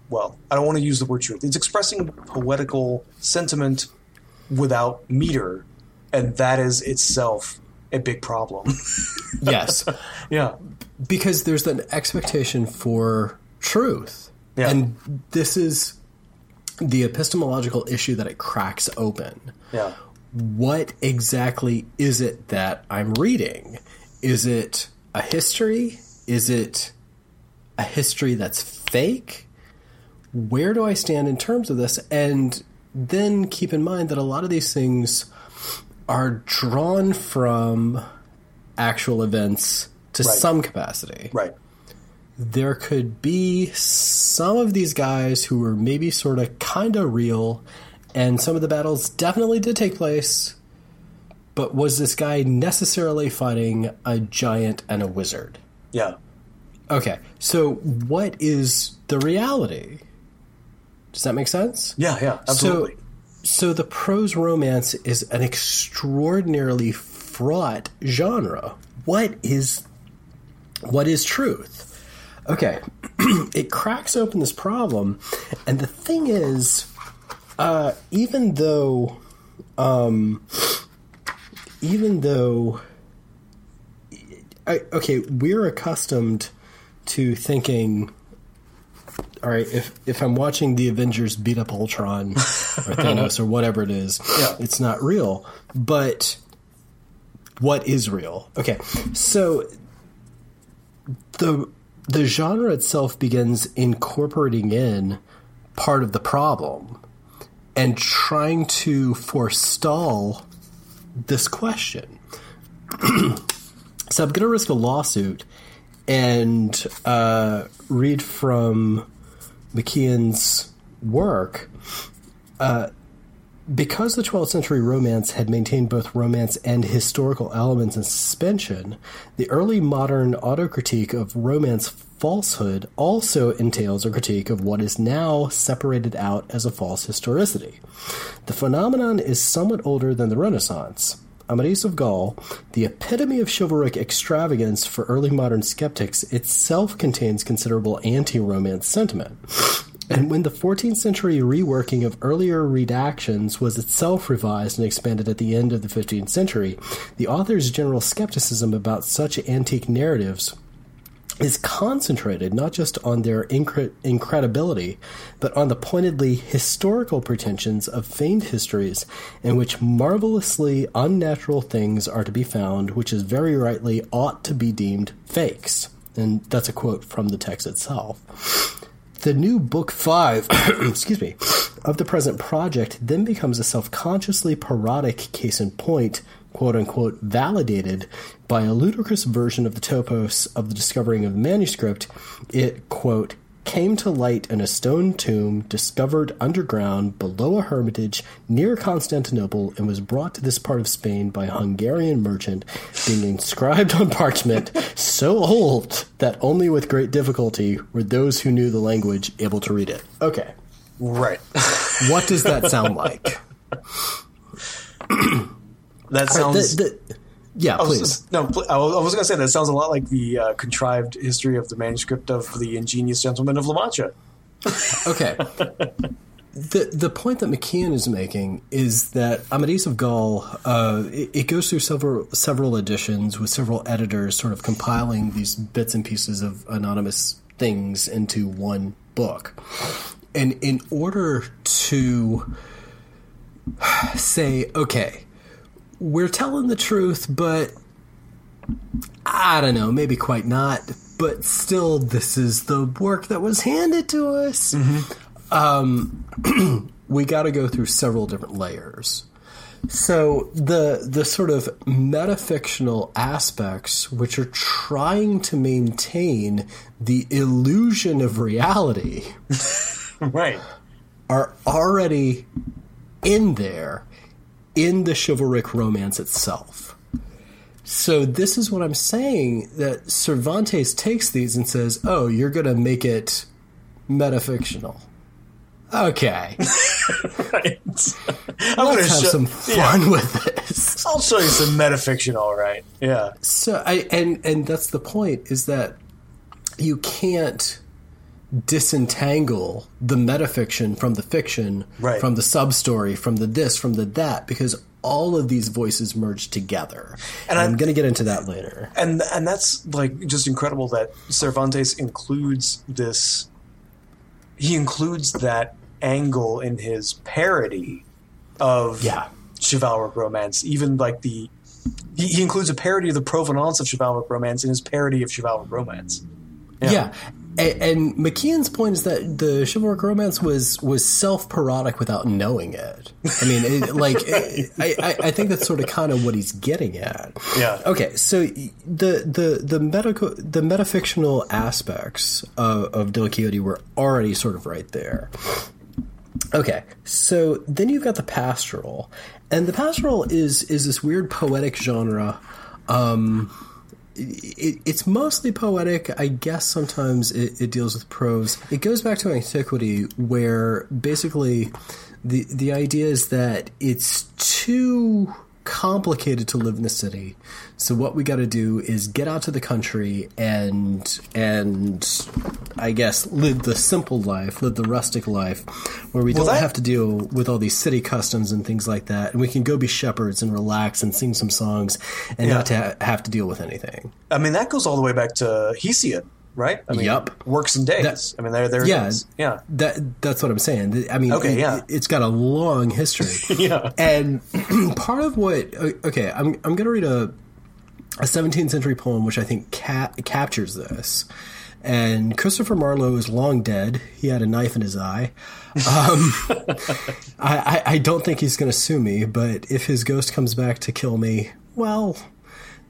Well, I don't want to use the word truth. It's expressing poetical sentiment without meter, and that is itself a big problem.
yes.
Yeah.
Because there's an expectation for truth.
Yeah.
And this is the epistemological issue that it cracks open.
Yeah.
what exactly is it that I'm reading? Is it a history? Is it a history that's fake? Where do I stand in terms of this? And then keep in mind that a lot of these things are drawn from actual events to
Right.
some capacity.
Right.
There could be some of these guys who were maybe sort of kind of real, and some of the battles definitely did take place. But was this guy necessarily fighting a giant and a wizard?
Yeah.
Okay, so what is the reality? Does that make sense?
Yeah. Yeah. Absolutely.
So, so the prose romance is an extraordinarily fraught genre. What is what is truth? Okay, it cracks open this problem, and the thing is, uh, even though, um, even though, I, okay, we're accustomed to thinking all right, if if I'm watching the Avengers beat up Ultron or Thanos or whatever it is,
Yeah.
it's not real. But what is real? Okay, so the the genre itself begins incorporating in part of the problem and trying to forestall this question. so I'm going to risk a lawsuit and uh, read from McKeon's work. Uh, because the 12th century romance had maintained both romance and historical elements in suspension, the early modern autocritique of romance falsehood also entails a critique of what is now separated out as a false historicity. The phenomenon is somewhat older than the Renaissance. Amadis of Gaul, the epitome of chivalric extravagance for early modern skeptics, itself contains considerable anti romance sentiment. And when the 14th century reworking of earlier redactions was itself revised and expanded at the end of the 15th century, the author's general skepticism about such antique narratives is concentrated not just on their incre- incredibility, but on the pointedly historical pretensions of feigned histories in which marvelously unnatural things are to be found, which is very rightly ought to be deemed fakes. And that's a quote from the text itself. The new Book 5, excuse me, of the present project then becomes a self consciously parodic case in point, quote unquote, validated by a ludicrous version of the topos of the discovering of the manuscript. It, quote, came to light in a stone tomb discovered underground below a hermitage near Constantinople and was brought to this part of Spain by a Hungarian merchant, being inscribed on parchment so old that only with great difficulty were those who knew the language able to read it. Okay.
Right.
What does that sound like?
that sounds.
The- the- yeah,
I was, no, I was, I was going to say that sounds a lot like the uh, contrived history of the manuscript of the ingenious gentleman of La Mancha.
Okay. the the point that McKeon is making is that Amadis of Gaul uh, it, it goes through several several editions with several editors, sort of compiling these bits and pieces of anonymous things into one book, and in order to say, okay, we're telling the truth, but I don't know, maybe quite not. But still, this is the work that was handed to us. Um, we got to go through several different layers. So the the sort of metafictional aspects, which are trying to maintain the illusion of reality,
Right.
are already in there in the chivalric romance itself. So this is what I'm saying that Cervantes takes these and says, "Oh, you're going to make it metafictional." Okay,
right. I'm
let's
gonna
have
show-
some fun with this.
I'll show you some metafiction, all right. Yeah.
So I and and that's the point is that you can't disentangle the metafiction from the fiction,
Right.
from the sub story, from the this, from the that, because all of these voices merge together. And,
And I-
I'm going to get into that later.
and and that's like just incredible that Cervantes includes this. He includes that angle in his parody of
Yeah.
chivalric romance. Even like the he, he includes a parody of the provenance of chivalric romance in his parody of chivalric romance.
Yeah. And, and McKeon's point is that the chivalric romance was was self parodic without knowing it. I mean, it, like, it, I, I I think that's sort of kind of what he's getting at.
Yeah.
Okay, so the the the medical the metafictional aspects of, of Don Quixote were already sort of right there. Okay, so then you've got the pastoral, and the pastoral is is this weird poetic genre. Um, it, it's mostly poetic. I guess sometimes it, it deals with prose. It goes back to antiquity, where basically the the idea is that it's too complicated to live in the city. So what we got to do is get out to the country and and I guess live the simple life, live the rustic life, where we
Well,
don't
that-
have to deal with all these city customs and things like that, and we can go be shepherds and relax and sing some songs and not to ha- have to deal with anything.
I mean, that goes all the way back to Hesiod, right? I mean,
Yup.
Works and days.
That-
I mean, there, there
yeah.
Yeah.
That that's what I'm saying. I mean,
Okay,
it,
yeah.
it's got a long history.
Yeah.
and part of what okay, I'm I'm gonna read a a 17th century poem which I think ca- captures this. And Christopher Marlowe is long dead. He had a knife in his eye. Um, I, I, I don't think he's going to sue me, but if his ghost comes back to kill me, well,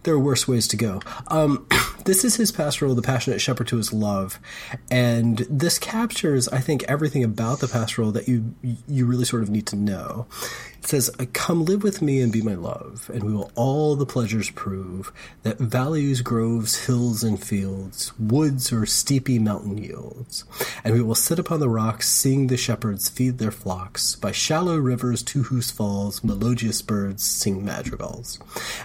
there are worse ways to go. Um, this is his pastoral, The Passionate Shepherd to His Love. And this captures, I think, everything about the pastoral that you you really sort of need to know. It says, Come live with me and be my love, and we will all the pleasures prove that valleys, groves, hills, and fields, woods or steepy mountain yields. And we will sit upon the rocks, seeing the shepherds feed their flocks, by shallow rivers to whose falls melodious birds sing madrigals.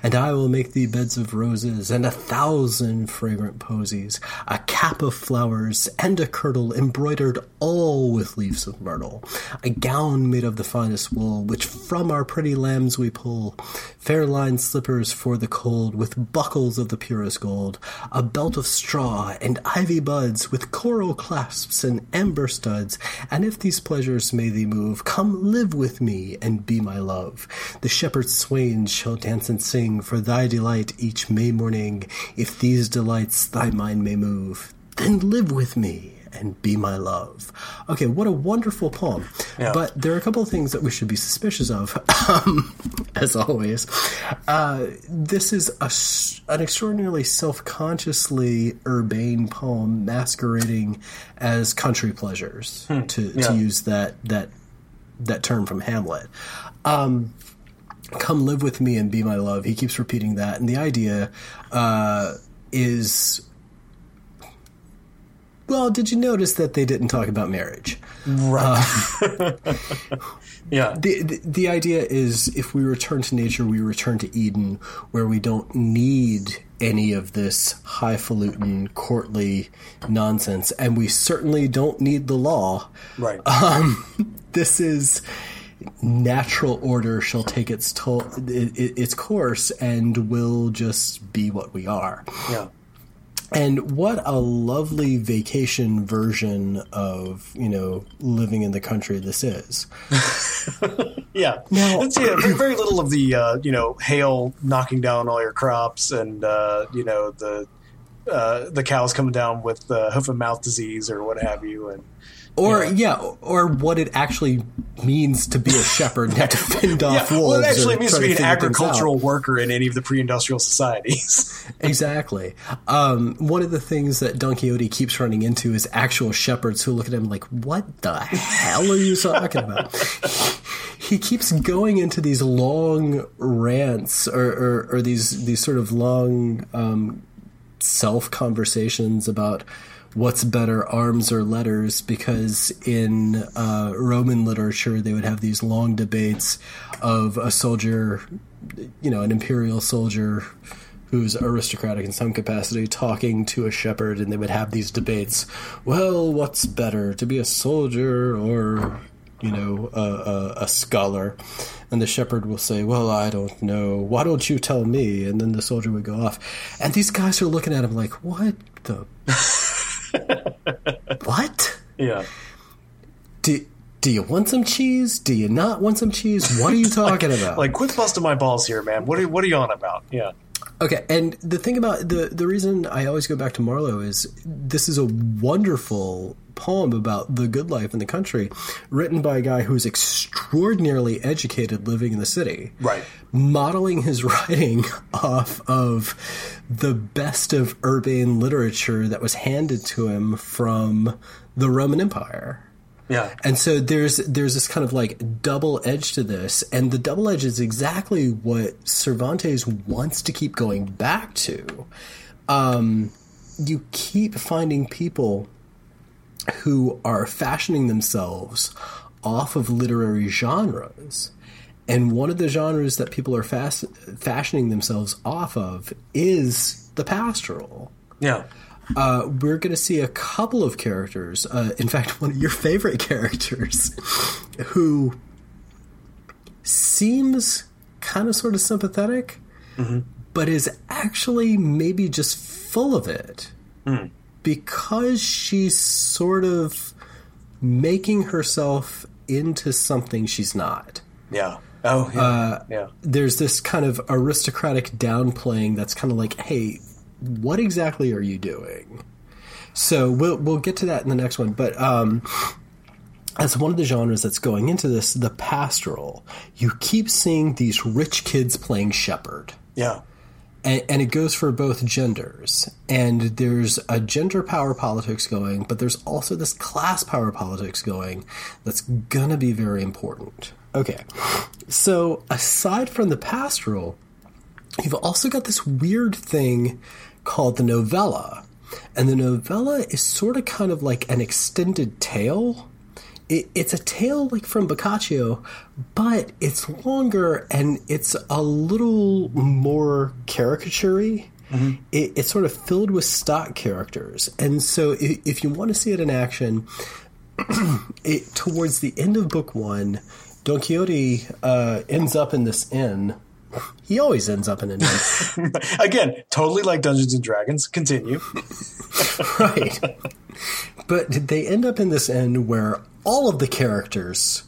And I will make thee beds of roses, and a thousand fragrant posies, a cap of flowers, and a kirtle embroidered all with leaves of myrtle, a gown made of the finest wool, which from our pretty lambs we pull, fair lined slippers for the cold, with buckles of the purest gold, a belt of straw and ivy buds, with coral clasps and amber studs. And if these pleasures may thee move, come live with me and be my love. The shepherd swains shall dance and sing for thy delight each May morning. If these delights thy mind may move, then live with me and be my love. Okay, what a wonderful poem.
Yeah.
But there are a couple of things that we should be suspicious of, um, as always. Uh, this is a an extraordinarily self consciously urbane poem masquerading as country pleasures, to,
yeah.
to use that, that, that term from Hamlet. Um, come live with me and be my love. He keeps repeating that. And the idea uh, is well, did you notice that they didn't talk about marriage?
Right. yeah.
The, the the idea is if we return to nature, we return to Eden, where we don't need any of this highfalutin courtly nonsense, and we certainly don't need the law.
Right.
Um, this is natural order shall take its toll, it, it, its course, and will just be what we are.
yeah.
And what a lovely vacation version of, you know, living in the country this is.
Yeah.
Now-
yeah, very, very little of the uh, you know hail knocking down all your crops and uh, you know the uh, the cows coming down with hoof and mouth disease or what have you and
Or, yeah. or what it actually means to be a shepherd and have to fend off
yeah,
wolves.
well, it actually means to be an
figure things out.
agricultural worker in any of the pre-industrial societies.
Exactly. Um, one of the things that Don Quixote keeps running into is actual shepherds who look at him like, "What the hell are you talking about?" he keeps going into these long rants or, or, or these these sort of long um, self conversations about what's better, arms or letters, because in uh, Roman literature they would have these long debates of a soldier, you know, an imperial soldier who's aristocratic in some capacity talking to a shepherd and they would have these debates. Well what's better to be a soldier or you know a, a, a scholar? And the shepherd will say well i don't know. Why don't you tell me? And then the soldier would go off. And these guys are looking at him like what the what
yeah.
do, Do you want some cheese? Do you not want some cheese? What are you talking about?
Like, quit busting my balls here, man. What are what are you on about? Yeah.
Okay, and the thing about the the reason I always go back to Marlowe is this is a wonderful poem about the good life in the country, written by a guy who's extraordinarily educated living in the city.
Right.
Modeling his writing off of the best of urban literature that was handed to him from the Roman Empire.
Yeah.
And so there's there's this kind of like double edge to this, and the double edge is exactly what Cervantes wants to keep going back to. Um, you keep finding people who are fashioning themselves off of literary genres. And one of the genres that people are fast, fashioning themselves off of is the pastoral.
Yeah.
Uh, we're going to see a couple of characters. Uh, in fact, one of your favorite characters, who seems kind of sort of sympathetic,
mm-hmm.
but is actually maybe just full of it
mm.
Because she's sort of making herself into something she's not.
Yeah. Oh, yeah.
Uh,
yeah.
There's this kind of aristocratic downplaying that's kind of like, hey, what exactly are you doing? So we'll we'll get to that in the next one, but um, as one of the genres that's going into this, the pastoral, you keep seeing these rich kids playing shepherd.
Yeah.
And, and, it goes for both genders. And there's a gender power politics going, but there's also this class power politics going that's gonna be very important. Okay. So aside from the pastoral, you've also got this weird thing called the novella. And the novella is sort of kind of like an extended tale. It, it's a tale like from Boccaccio, but it's longer and it's a little more caricaturey.
Mm-hmm.
It, it's sort of filled with stock characters. And so if, if you want to see it in action, it, towards the end of book one, Don Quixote uh, ends up in this inn he always ends up in an inn.
Again, totally like Dungeons and Dragons. Continue.
right. But they end up in this inn where all of the characters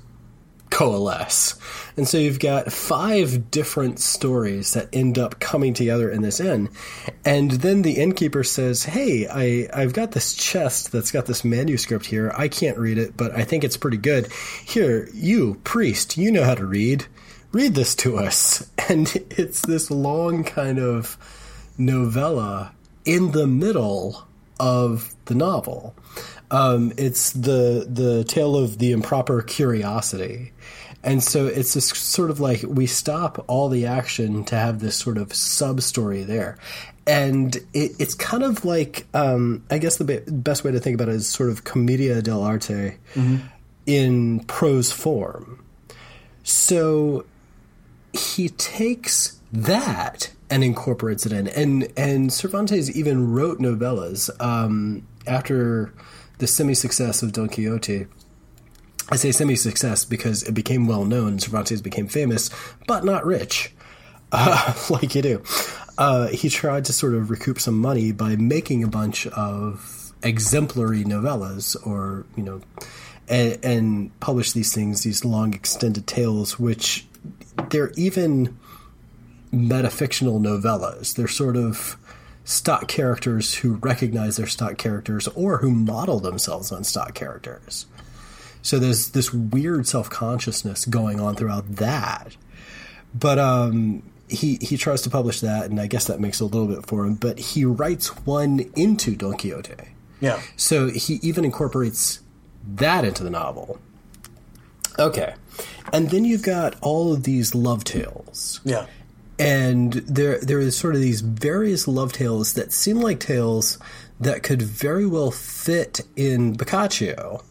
coalesce. And so you've got five different stories that end up coming together in this inn. And then the innkeeper says, Hey, I, I've got this chest that's got this manuscript here. I can't read it, but I think it's pretty good. Here, you, priest, you know how to read read this to us. And it's this long kind of novella in the middle of the novel. Um, it's the the tale of the improper curiosity. And so it's this sort of like we stop all the action to have this sort of sub story there. And it, it's kind of like, um, I guess the be- best way to think about it is sort of commedia dell'arte
mm-hmm.
in prose form. So he takes that and incorporates it in. And and Cervantes even wrote novellas um, after the semi-success of Don Quixote. I say semi-success because it became well known. Cervantes became famous, but not rich, uh, like you do. Uh, he tried to sort of recoup some money by making a bunch of exemplary novellas, or you know, and, and publish these things, these long extended tales, which they're even metafictional novellas. They're sort of stock characters who recognize their stock characters or who model themselves on stock characters. So there's this weird self consciousness going on throughout that. But um, he he tries to publish that, and I guess that makes a little bit for him. But he writes one into Don Quixote.
Yeah.
So he even incorporates that into the novel. Okay. And then you've got all of these love tales.
Yeah.
And there there is sort of these various love tales that seem like tales that could very well fit in Boccaccio,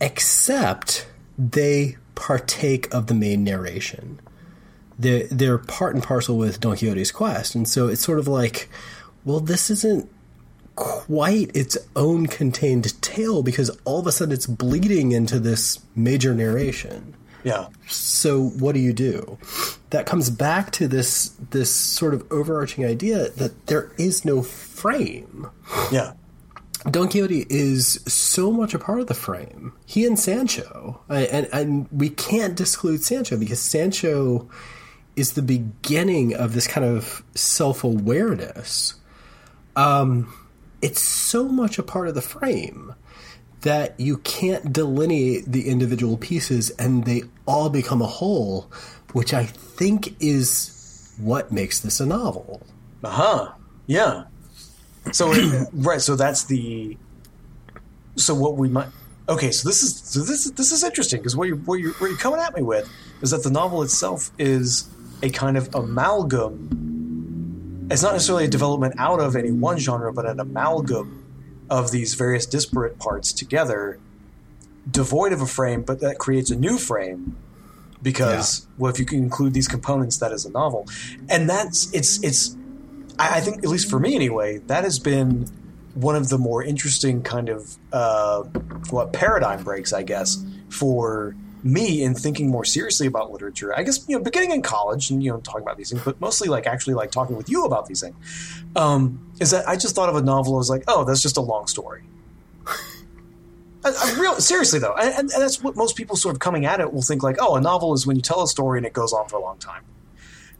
except they partake of the main narration. They're, they're part and parcel with Don Quixote's quest. And so it's sort of like, well, this isn't quite its own contained tale because all of a sudden it's bleeding into this major narration.
Yeah.
So what do you do? That comes back to this this sort of overarching idea that there is no frame.
Yeah.
Don Quixote is so much a part of the frame. He and Sancho, and and we can't disclude Sancho because Sancho is the beginning of this kind of self awareness. Um, it's so much a part of the frame that you can't delineate the individual pieces, and they all become a whole, which I think is what makes this a novel.
Uh huh. Yeah. So right, so that's the. So what we might. Okay, so this is so this is this is interesting because what you're, what you're what you're coming at me with is that the novel itself is a kind of amalgam. It's not necessarily a development out of any one genre, but an amalgam of these various disparate parts together, devoid of a frame, but that creates a new frame. Because yeah. well, if you can include these components, that is a novel, and that's it's it's. I, I think at least for me anyway, that has been one of the more interesting kind of uh, what paradigm breaks, I guess, for me in thinking more seriously about literature. I guess you know, beginning in college and you know talking about these things, but mostly like actually like talking with you about these things. Um, is that I just thought of a novel as like, oh, that's just a long story. I, I real seriously though, and, and that's what most people sort of coming at it will think like, oh, a novel is when you tell a story and it goes on for a long time.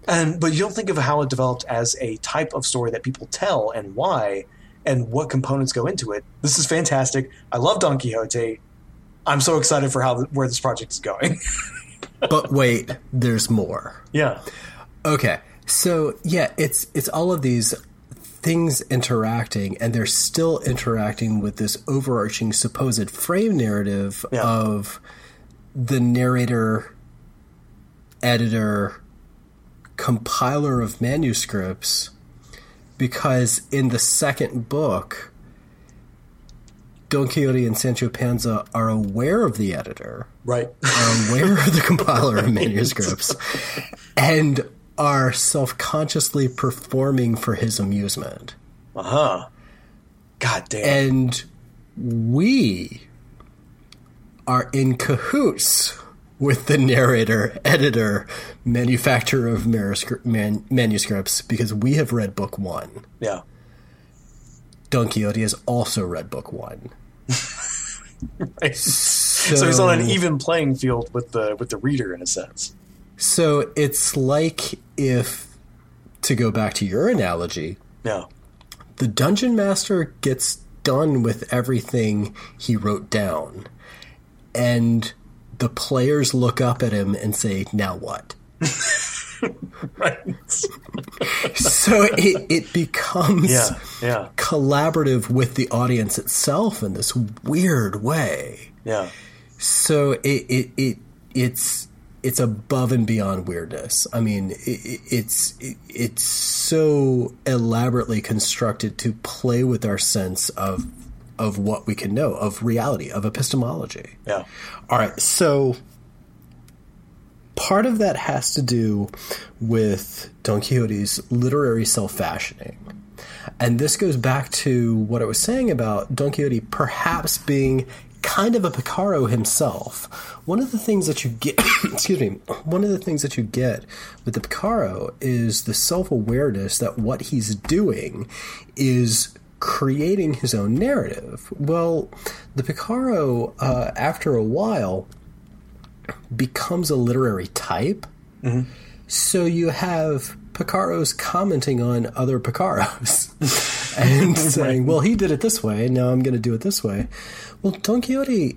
And but you don't think of how it developed as a type of story that people tell and why and what components go into it. This is fantastic. I love Don Quixote. I'm so excited for how where this project is going.
but wait, there's more.
Yeah.
Okay. So yeah, it's it's all of these things interacting, and they're still interacting with this overarching supposed frame narrative yeah. of the narrator, editor, compiler of manuscripts. Because in the second book, Don Quixote and Sancho Panza are aware of the editor,
right?
Are aware of the compiler of manuscripts, and are self-consciously performing for his amusement.
Uh huh. God damn.
And we are in cahoots with the narrator, editor, manufacturer of manuscripts because we have read book one.
Yeah.
Don Quixote has also read book one.
right. so, so he's on an even playing field with the with the reader in a sense.
So it's like if to go back to your analogy,
yeah.
The dungeon master gets done with everything he wrote down and the players look up at him and say, "Now what?" right. so it, it becomes
yeah, yeah.
collaborative with the audience itself in this weird way.
Yeah.
So it, it, it it's it's above and beyond weirdness. I mean, it, it's it, it's so elaborately constructed to play with our sense of of what we can know of reality of epistemology.
Yeah.
All right. So part of that has to do with Don Quixote's literary self fashioning. And this goes back to what I was saying about Don Quixote perhaps being kind of a Picaro himself. One of the things that you get, excuse me, one of the things that you get with the Picaro is the self awareness that what he's doing is creating his own narrative. Well, the Picaro, uh, after a while, becomes a literary type. Mm-hmm. So you have Picaros commenting on other Picaros and saying, well, he did it this way, now I'm going to do it this way. Well, Don Quixote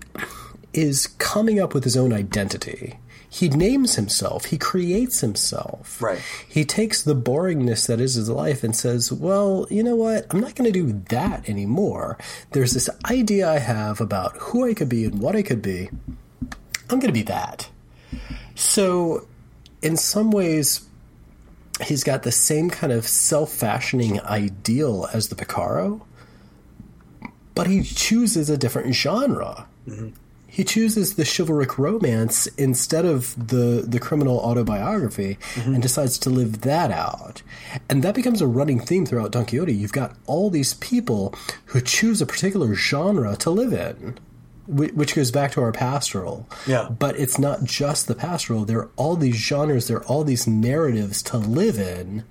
is coming up with his own identity. He names himself, he creates himself.
Right.
He takes the boringness that is his life and says, well, you know what? I'm not going to do that anymore. There's this idea I have about who I could be and what I could be. I'm going to be that. So, in some ways, he's got the same kind of self fashioning ideal as the Picaro, but he chooses a different genre. Mm-hmm. He chooses the chivalric romance instead of the, the criminal autobiography mm-hmm. and decides to live that out. And that becomes a running theme throughout Don Quixote. You've got all these people who choose a particular genre to live in which goes back to our pastoral.
Yeah.
But it's not just the pastoral. There are all these genres, there are all these narratives to live in,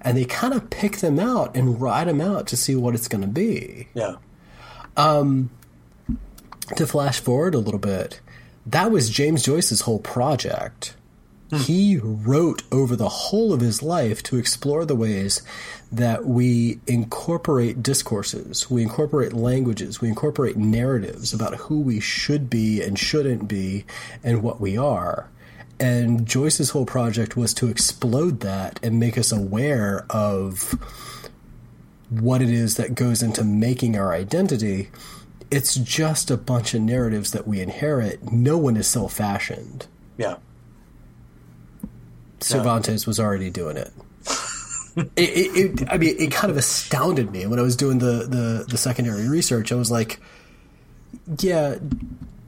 and they kind of pick them out and ride them out to see what it's going to be.
Yeah.
Um, to flash forward a little bit, that was James Joyce's whole project. He wrote over the whole of his life to explore the ways that we incorporate discourses, we incorporate languages, we incorporate narratives about who we should be and shouldn't be and what we are. And Joyce's whole project was to explode that and make us aware of what it is that goes into making our identity. It's just a bunch of narratives that we inherit. No one is self fashioned.
Yeah.
Cervantes was already doing it. it, it, it, I mean, it kind of astounded me when I was doing the, the, the secondary research. I was like, yeah,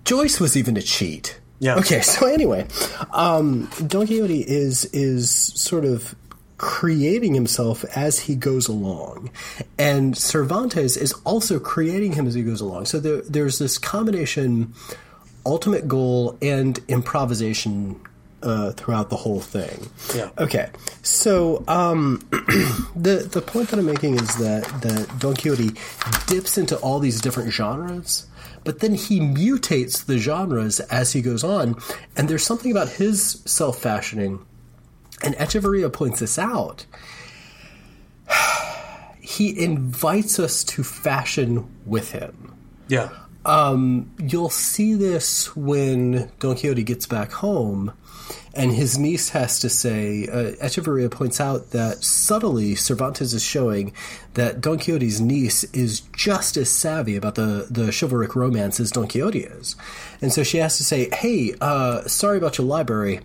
Joyce was even a cheat.
Yeah.
Okay. So anyway, um, Don Quixote is is sort of creating himself as he goes along, and Cervantes is also creating him as he goes along. So there, there's this combination, ultimate goal and improvisation uh, throughout the whole thing.
Yeah.
Okay. So um, the the point that I'm making is that that Don Quixote dips into all these different genres, but then he mutates the genres as he goes on, and there's something about his self fashioning, and Echevarría points this out. He invites us to fashion with him.
Yeah.
Um, you'll see this when Don Quixote gets back home, and his niece has to say. Uh, Echevarría points out that subtly Cervantes is showing that Don Quixote's niece is just as savvy about the the chivalric romance as Don Quixote is, and so she has to say, "Hey, uh, sorry about your library."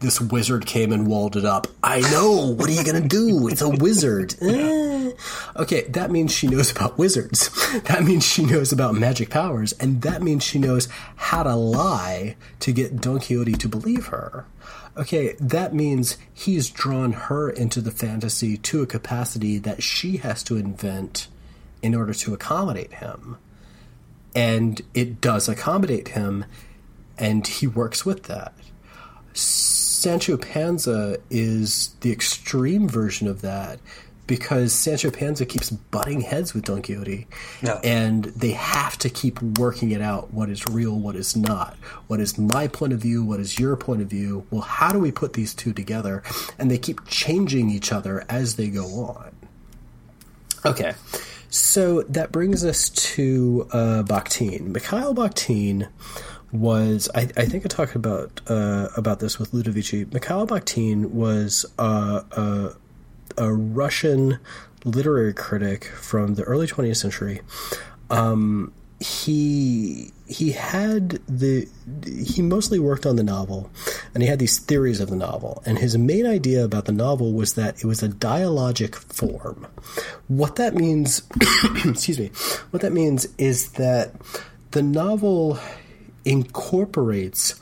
This wizard came and walled it up. I know. What are you gonna do? It's a wizard. Eh. Okay, that means she knows about wizards. That means she knows about magic powers, and that means she knows how to lie to get Don Quixote to believe her. Okay, that means he's drawn her into the fantasy to a capacity that she has to invent in order to accommodate him. And it does accommodate him, and he works with that. Sancho Panza is the extreme version of that because Sancho Panza keeps butting heads with Don Quixote, and they have to keep working it out. What is real? What is not? What is my point of view? What is your point of view? Well, how do we put these two together? And they keep changing each other as they go on. Okay, so that brings us to uh, Bakhtin. Mikhail Bakhtin was I, I think I talked about uh, about this with Ludovici. Mikhail Bakhtin was uh, a, a Russian literary critic from the early 20th century. Um, he he had the he mostly worked on the novel and he had these theories of the novel and his main idea about the novel was that it was a dialogic form what that means excuse me what that means is that the novel incorporates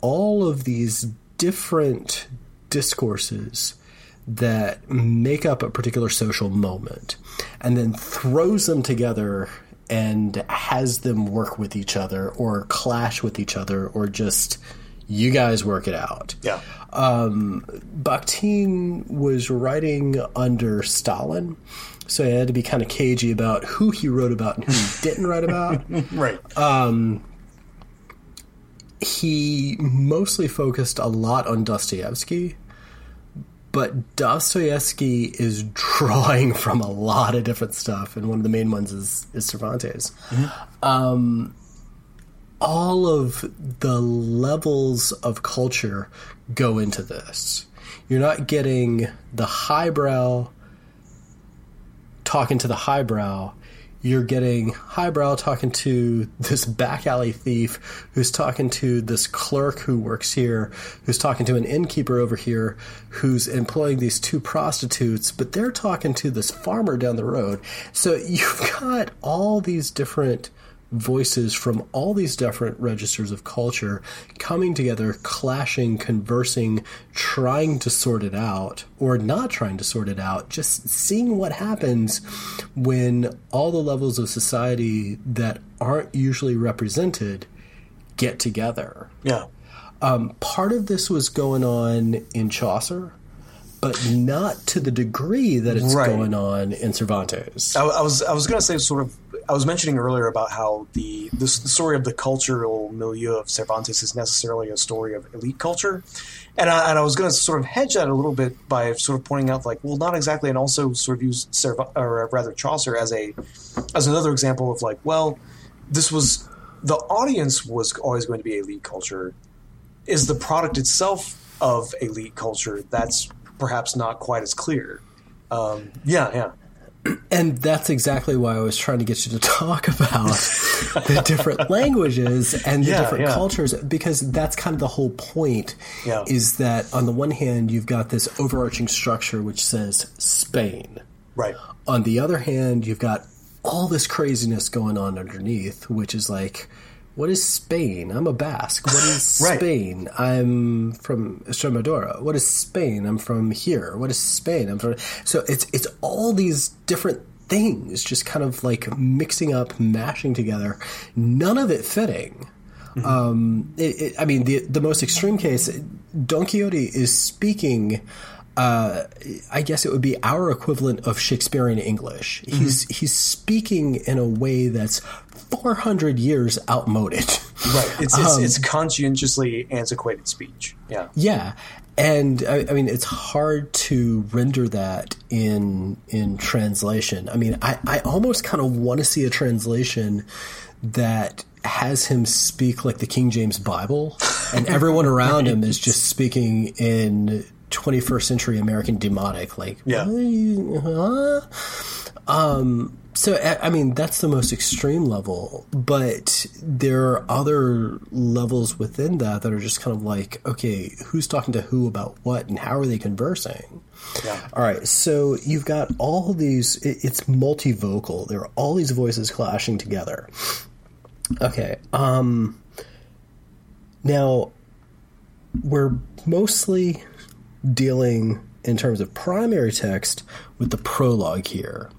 all of these different discourses that make up a particular social moment and then throws them together and has them work with each other or clash with each other or just you guys work it out.
Yeah.
Um, Bakhtin was writing under Stalin, so he had to be kind of cagey about who he wrote about and who he didn't write about.
Right.
Um, he mostly focused a lot on Dostoevsky, but Dostoevsky is drawing from a lot of different stuff, and one of the main ones is, is Cervantes. Um, all of the levels of culture go into this. You're not getting the highbrow talking to the highbrow. You're getting highbrow talking to this back alley thief who's talking to this clerk who works here, who's talking to an innkeeper over here, who's employing these two prostitutes, but they're talking to this farmer down the road. So you've got all these different voices from all these different registers of culture coming together, clashing, conversing, trying to sort it out, or not trying to sort it out, just seeing what happens when all the levels of society that aren't usually represented get together.
Yeah.
Um, part of this was going on in Chaucer, but not to the degree that it's
Right.
going on in Cervantes.
I, I was I was gonna say sort of I was mentioning earlier about how the the story of the cultural milieu of Cervantes is necessarily a story of elite culture, and I, and I was going to sort of hedge that a little bit by sort of pointing out like, well, not exactly, and also sort of use Cerv- or rather Chaucer as a as another example of like, well, this was the audience was always going to be elite culture. Is the product itself of elite culture that's perhaps not quite as clear? Um, yeah, yeah.
And that's exactly why I was trying to get you to talk about the different languages and the
Yeah,
different
yeah.
cultures, because that's kind of the whole point.
Yeah.
Is that on the one hand, you've got this overarching structure which says Spain.
Right.
On the other hand, you've got all this craziness going on underneath, which is like, what is Spain? I'm a Basque. What is
Right.
Spain? I'm from Extremadura. What is Spain? I'm from here. What is Spain? I'm from. So it's it's all these different things, just kind of like mixing up, mashing together. None of it fitting. Um, it, it, I mean, the the most extreme case, Don Quixote is speaking. Uh, I guess it would be our equivalent of Shakespearean English. He's he's speaking in a way that's 400 years outmoded.
Right. It's it's,
Um,
it's conscientiously antiquated speech. Yeah.
Yeah, and I, I mean it's hard to render that in in translation. I mean, I, I almost kind of want to see a translation that has him speak like the King James Bible, and everyone around him is just speaking in 21st century American demonic, like
Yeah.
huh? Um, so I I mean that's the most extreme level, but there are other levels within that that are just kind of like, okay, who's talking to who about what, and how are they conversing?
Yeah.
All right, so you've got all these. It's multivocal. There are all these voices clashing together. Okay. Um. Now, we're mostly dealing in terms of primary text with the prologue here.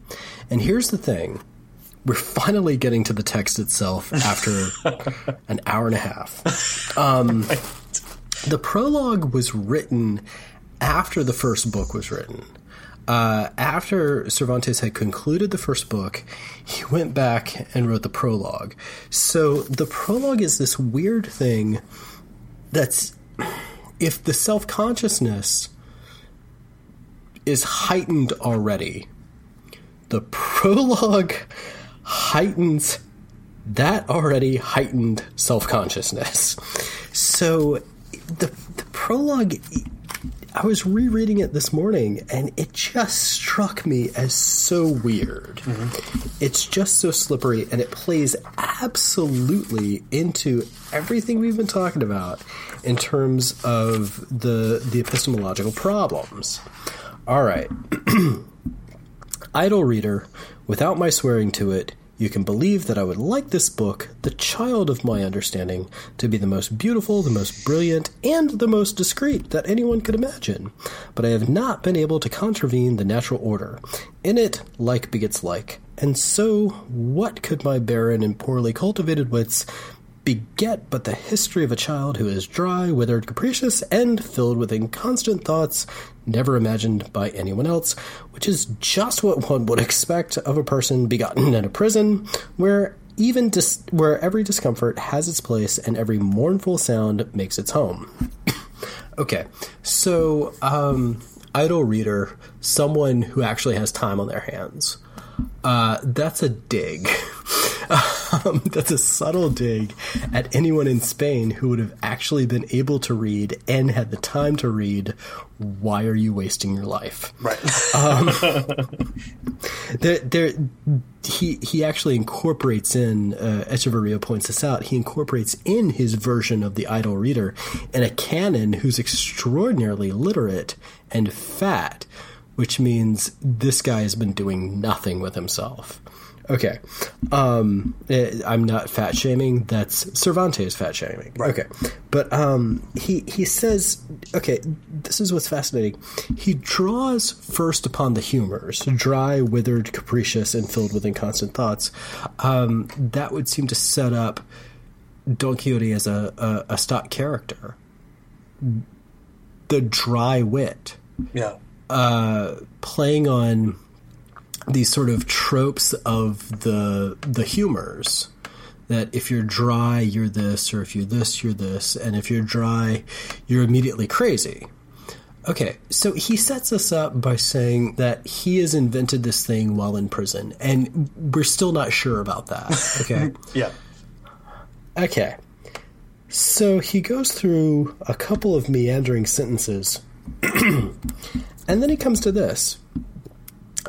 And here's the thing we're finally getting to the text itself after an hour and a half. Um, the prologue was written after the first book was written. Uh, after Cervantes had concluded the first book, he went back and wrote the prologue. So the prologue is this weird thing that's if the self consciousness is heightened already, the prologue heightens that already heightened self consciousness. So the, the prologue, I was rereading it this morning and it just struck me as so weird. Mm-hmm. It's just so slippery and it plays absolutely into everything we've been talking about in terms of the the epistemological problems. All right. Idle reader, without my swearing to it, you can believe that I would like this book, the child of my understanding, to be the most beautiful, the most brilliant, and the most discreet that anyone could imagine. But I have not been able to contravene the natural order. In it, like begets like. And so, what could my barren and poorly cultivated wits beget but the history of a child who is dry, withered, capricious, and filled with inconstant thoughts never imagined by anyone else, which is just what one would expect of a person begotten in a prison, where even dis- where every discomfort has its place and every mournful sound makes its home. okay, so um, idle reader, someone who actually has time on their hands. Uh, that's a dig. um, that's a subtle dig at anyone in Spain who would have actually been able to read and had the time to read. Why are you wasting your life?
Right.
There, there, he he actually incorporates in. Uh, Echevarría points this out. He incorporates in his version of the idle reader in a canon who's extraordinarily literate and fat, which means this guy has been doing nothing with himself. Okay, um, eh, I'm not fat shaming. That's Cervantes fat shaming. Okay, but um, he he says, okay, this is what's fascinating. He draws first upon the humors, dry, withered, capricious, and filled with inconstant thoughts. Um, that would seem to set up Don Quixote as a, a, a stock character. The dry wit
yeah.
Uh, playing on these sort of tropes of the the humors that if you're dry you're this or if you're this you're this and if you're dry you're immediately crazy okay so he sets us up by saying that he has invented this thing while in prison and we're still not sure about that okay
Yeah.
Okay. So he goes through a couple of meandering sentences, and then he comes to this.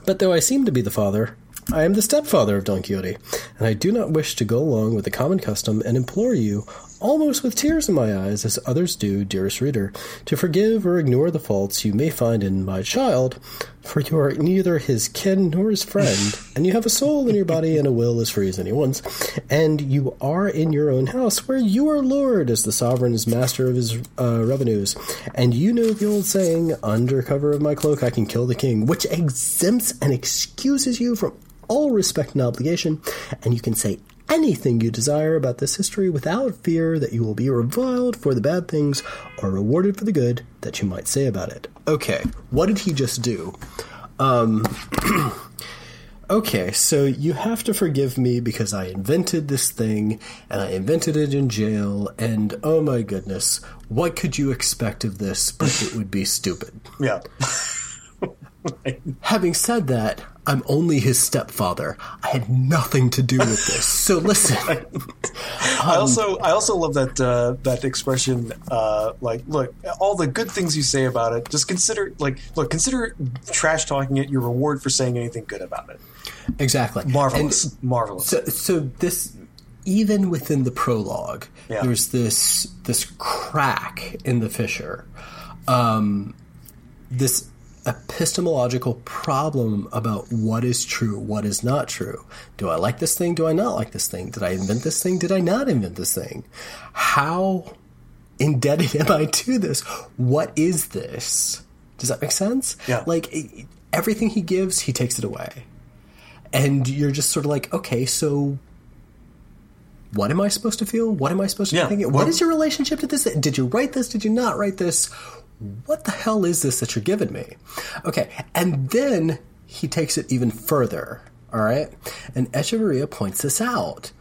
But though I seem to be the father, I am the stepfather of Don Quixote, and I do not wish to go along with the common custom and implore you, almost with tears in my eyes, as others do, dearest reader, to forgive or ignore the faults you may find in my child, for you are neither his kin nor his friend, and you have a soul in your body and a will as free as anyone's, and you are in your own house, where you are lord, as the sovereign is master of his uh, revenues, and you know the old saying, under cover of my cloak I can kill the king, which exempts and excuses you from all respect and obligation, and you can say anything you desire about this history without fear that you will be reviled for the bad things or rewarded for the good that you might say about it. Okay, what did he just do? Um, okay, so you have to forgive me because I invented this thing and I invented it in jail, and oh my goodness, what could you expect of this but it would be stupid?
Yeah.
Having said that, I'm only his stepfather. I had nothing to do with this. So listen.
I also I also love that uh, that expression. Uh, like, look, all the good things you say about it. Just consider like, look, consider trash talking it your reward for saying anything good about it.
Exactly.
Marvelous,
And
marvelous.
So, so this, even within the prologue,
Yeah.
there's this this crack in the fissure, um, this epistemological problem about what is true, what is not true. Do I like this thing? Do I not like this thing? Did I invent this thing? Did I not invent this thing? How indebted am I to this? What is this? Does that make sense?
Yeah.
Like it- everything he gives, he takes it away and you're just sort of like, okay, so what am I supposed to feel? What am I supposed to
Yeah,
be thinking?
well-
what is your relationship to this? Did you write this? Did you not write this? What the hell is this that you're giving me? Okay, and then he takes it even further. All right, and Echevarría points this out.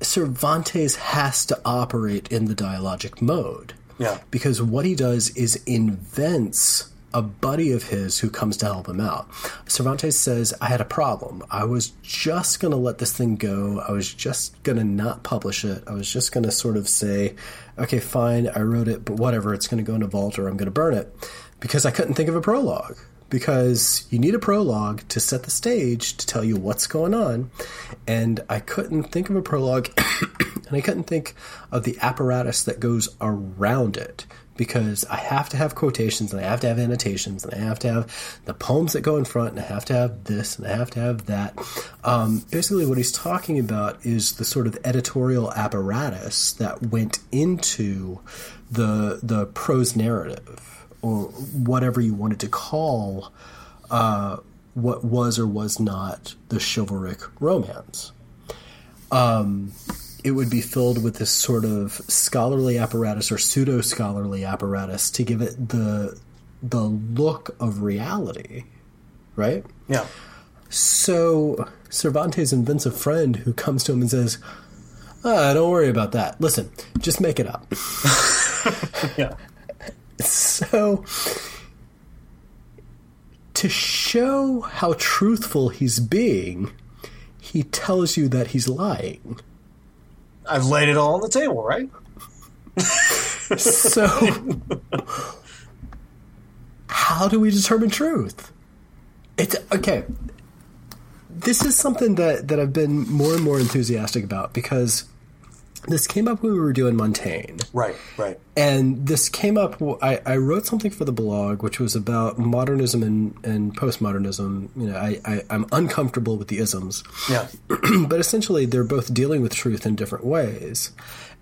Cervantes has to operate in the dialogic mode.
Yeah.
Because what he does is invents a buddy of his who comes to help him out. Cervantes says, I had a problem. I was just going to let this thing go. I was just going to not publish it. I was just going to sort of say, okay, fine, I wrote it, but whatever, it's going to go in a vault or I'm going to burn it. Because I couldn't think of a prologue. Because you need a prologue to set the stage to tell you what's going on. And I couldn't think of a prologue and I couldn't think of the apparatus that goes around it because I have to have quotations and I have to have annotations and I have to have the poems that go in front and I have to have this and I have to have that. Um, basically, what he's talking about is the sort of editorial apparatus that went into the the prose narrative or whatever you wanted to call uh, what was or was not the chivalric romance it would be filled with this sort of scholarly apparatus or pseudo scholarly apparatus to give it the the look of reality, right?
yeah.
So Cervantes invents a friend who comes to him and says, ah, "Don't worry about that. Listen, just make it up."
Yeah.
So to show how truthful he's being, he tells you that he's lying.
I've laid it all on the table, right?
So, how do we determine truth? It's okay. This is something that, that I've been more and more enthusiastic about because this came up when we were doing Montaigne.
Right, right.
And this came up. I, I wrote something for the blog, which was about modernism and, and postmodernism. You know, I, I, I'm uncomfortable with the isms
Yeah.
but essentially they're both dealing with truth in different ways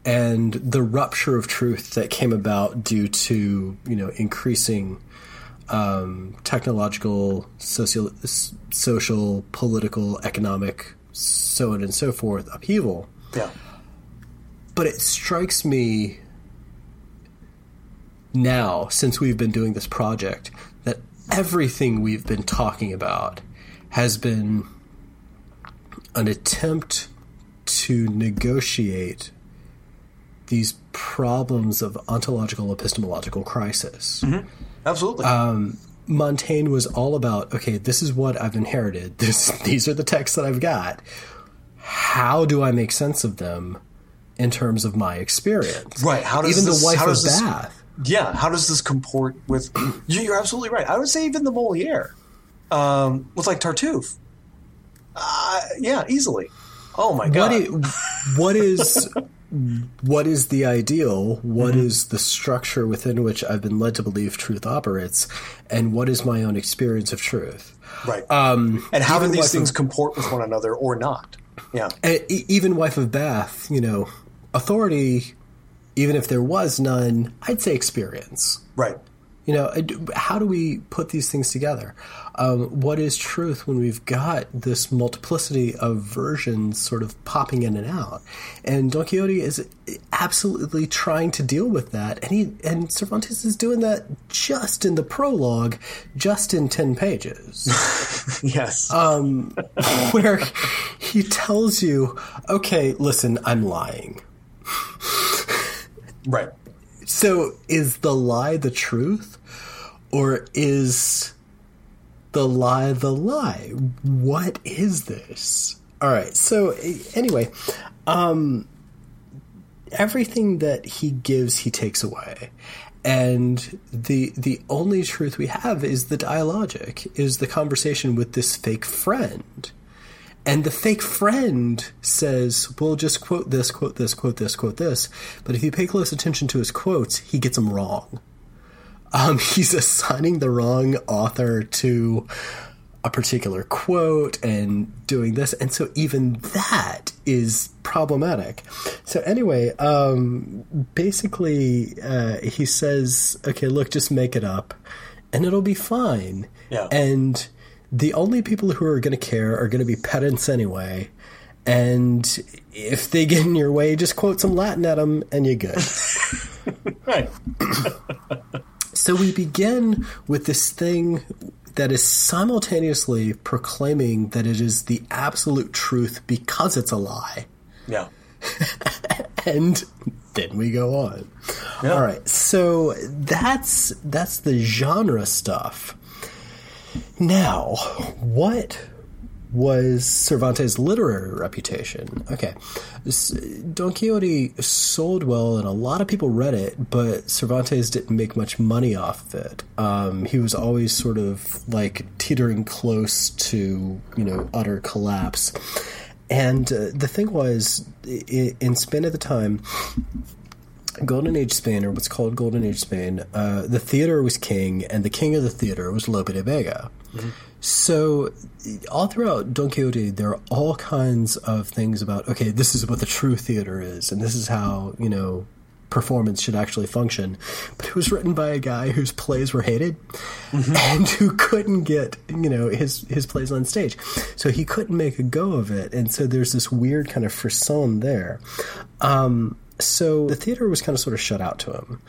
and the rupture of truth that came about due to you know increasing um, technological social social political economic so on and so forth upheaval
Yeah.
But it strikes me now, since we've been doing this project, that everything we've been talking about has been an attempt to negotiate these problems of ontological epistemological crisis. Mm-hmm.
Absolutely.
Um, Montaigne was all about okay, this is what I've inherited. This these are the texts that I've got. How do I make sense of them in terms of my experience?
Right, how does
even
this-
the wife
how
of
this-
Bath?
yeah, how does this comport with? You- You're absolutely right. I would say even the Moliere, um, with like Tartuffe. Uh, yeah, easily. Oh my god!
What i- what is what is the ideal? What
Mm-hmm.
is the structure within which I've been led to believe truth operates, and what is my own experience of truth?
right.
Um,
and how do these things
of-
comport with one another or not? Yeah.
even wife of Bath, you know, authority, even if there was none, I'd say experience.
Right.
You know, how do we put these things together? Um, what is truth when we've got this multiplicity of versions sort of popping in and out? And Don Quixote is absolutely trying to deal with that, and he and Cervantes is doing that just in the prologue, just in ten pages
Yes.
Um, where he tells you, okay, listen, I'm lying.
right.
So is the lie the truth? Or is the lie the lie? What is this? All right. So anyway, um, everything that he gives, he takes away. And the the only truth we have is the dialogic, is the conversation with this fake friend. And the fake friend says, "Well, just quote this, quote this, quote this, quote this." But if you pay close attention to his quotes, he gets them wrong. Um, he's assigning the wrong author to a particular quote and doing this, and so even that is problematic. So anyway, um, basically, uh, he says, "Okay, look, just make it up, and it'll be fine."
Yeah.
And the only people who are going to care are going to be pedants anyway. And if they get in your way, just quote some Latin at them, and you're good.
Right.
So we begin with this thing that is simultaneously proclaiming that it is the absolute truth because it's a lie.
Yeah.
And then we go on.
Yeah.
All right. So that's that's the genre stuff. Now, what was Cervantes' literary reputation? Okay. Don Quixote sold well and a lot of people read it, but Cervantes didn't make much money off of it. Um, he was always sort of like teetering close to, you know, utter collapse. And uh, the thing was, in Spain at the time, Golden Age Spain, or what's called Golden Age Spain, uh, the theater was king, and the king of the theater was Lope de Vega. So, all throughout Don Quixote, there are all kinds of things about, okay, this is what the true theater is, and this is how, you know, performance should actually function. But it was written by a guy whose plays were hated and who couldn't get, you know, his, his plays on stage. So he couldn't make a go of it. And so there's this weird kind of frisson there. Um, so the theater was kind of sort of shut out to him.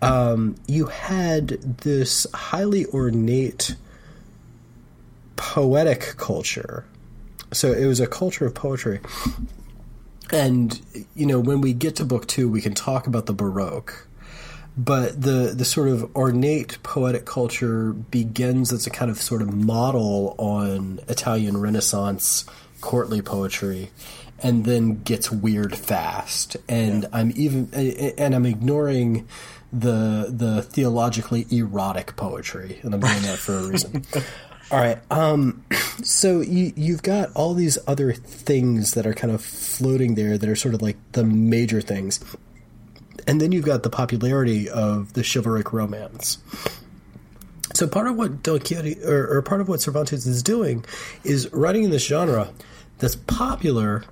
Um, you had this highly ornate poetic culture. So it was a culture of poetry. And, you know, when we get to book two, we can talk about the Baroque. But the, the sort of ornate poetic culture begins as a kind of sort of model on Italian Renaissance courtly poetry and then gets weird fast. And I'm even, and I'm ignoring the, the theologically erotic poetry. And I'm doing that for a reason. All right. Um, so you, you've got all these other things that are kind of floating there that are sort of like the major things. And then you've got the popularity of the chivalric romance. So part of what Don Quixote, or, or part of what Cervantes is doing, is writing in this genre that's popular,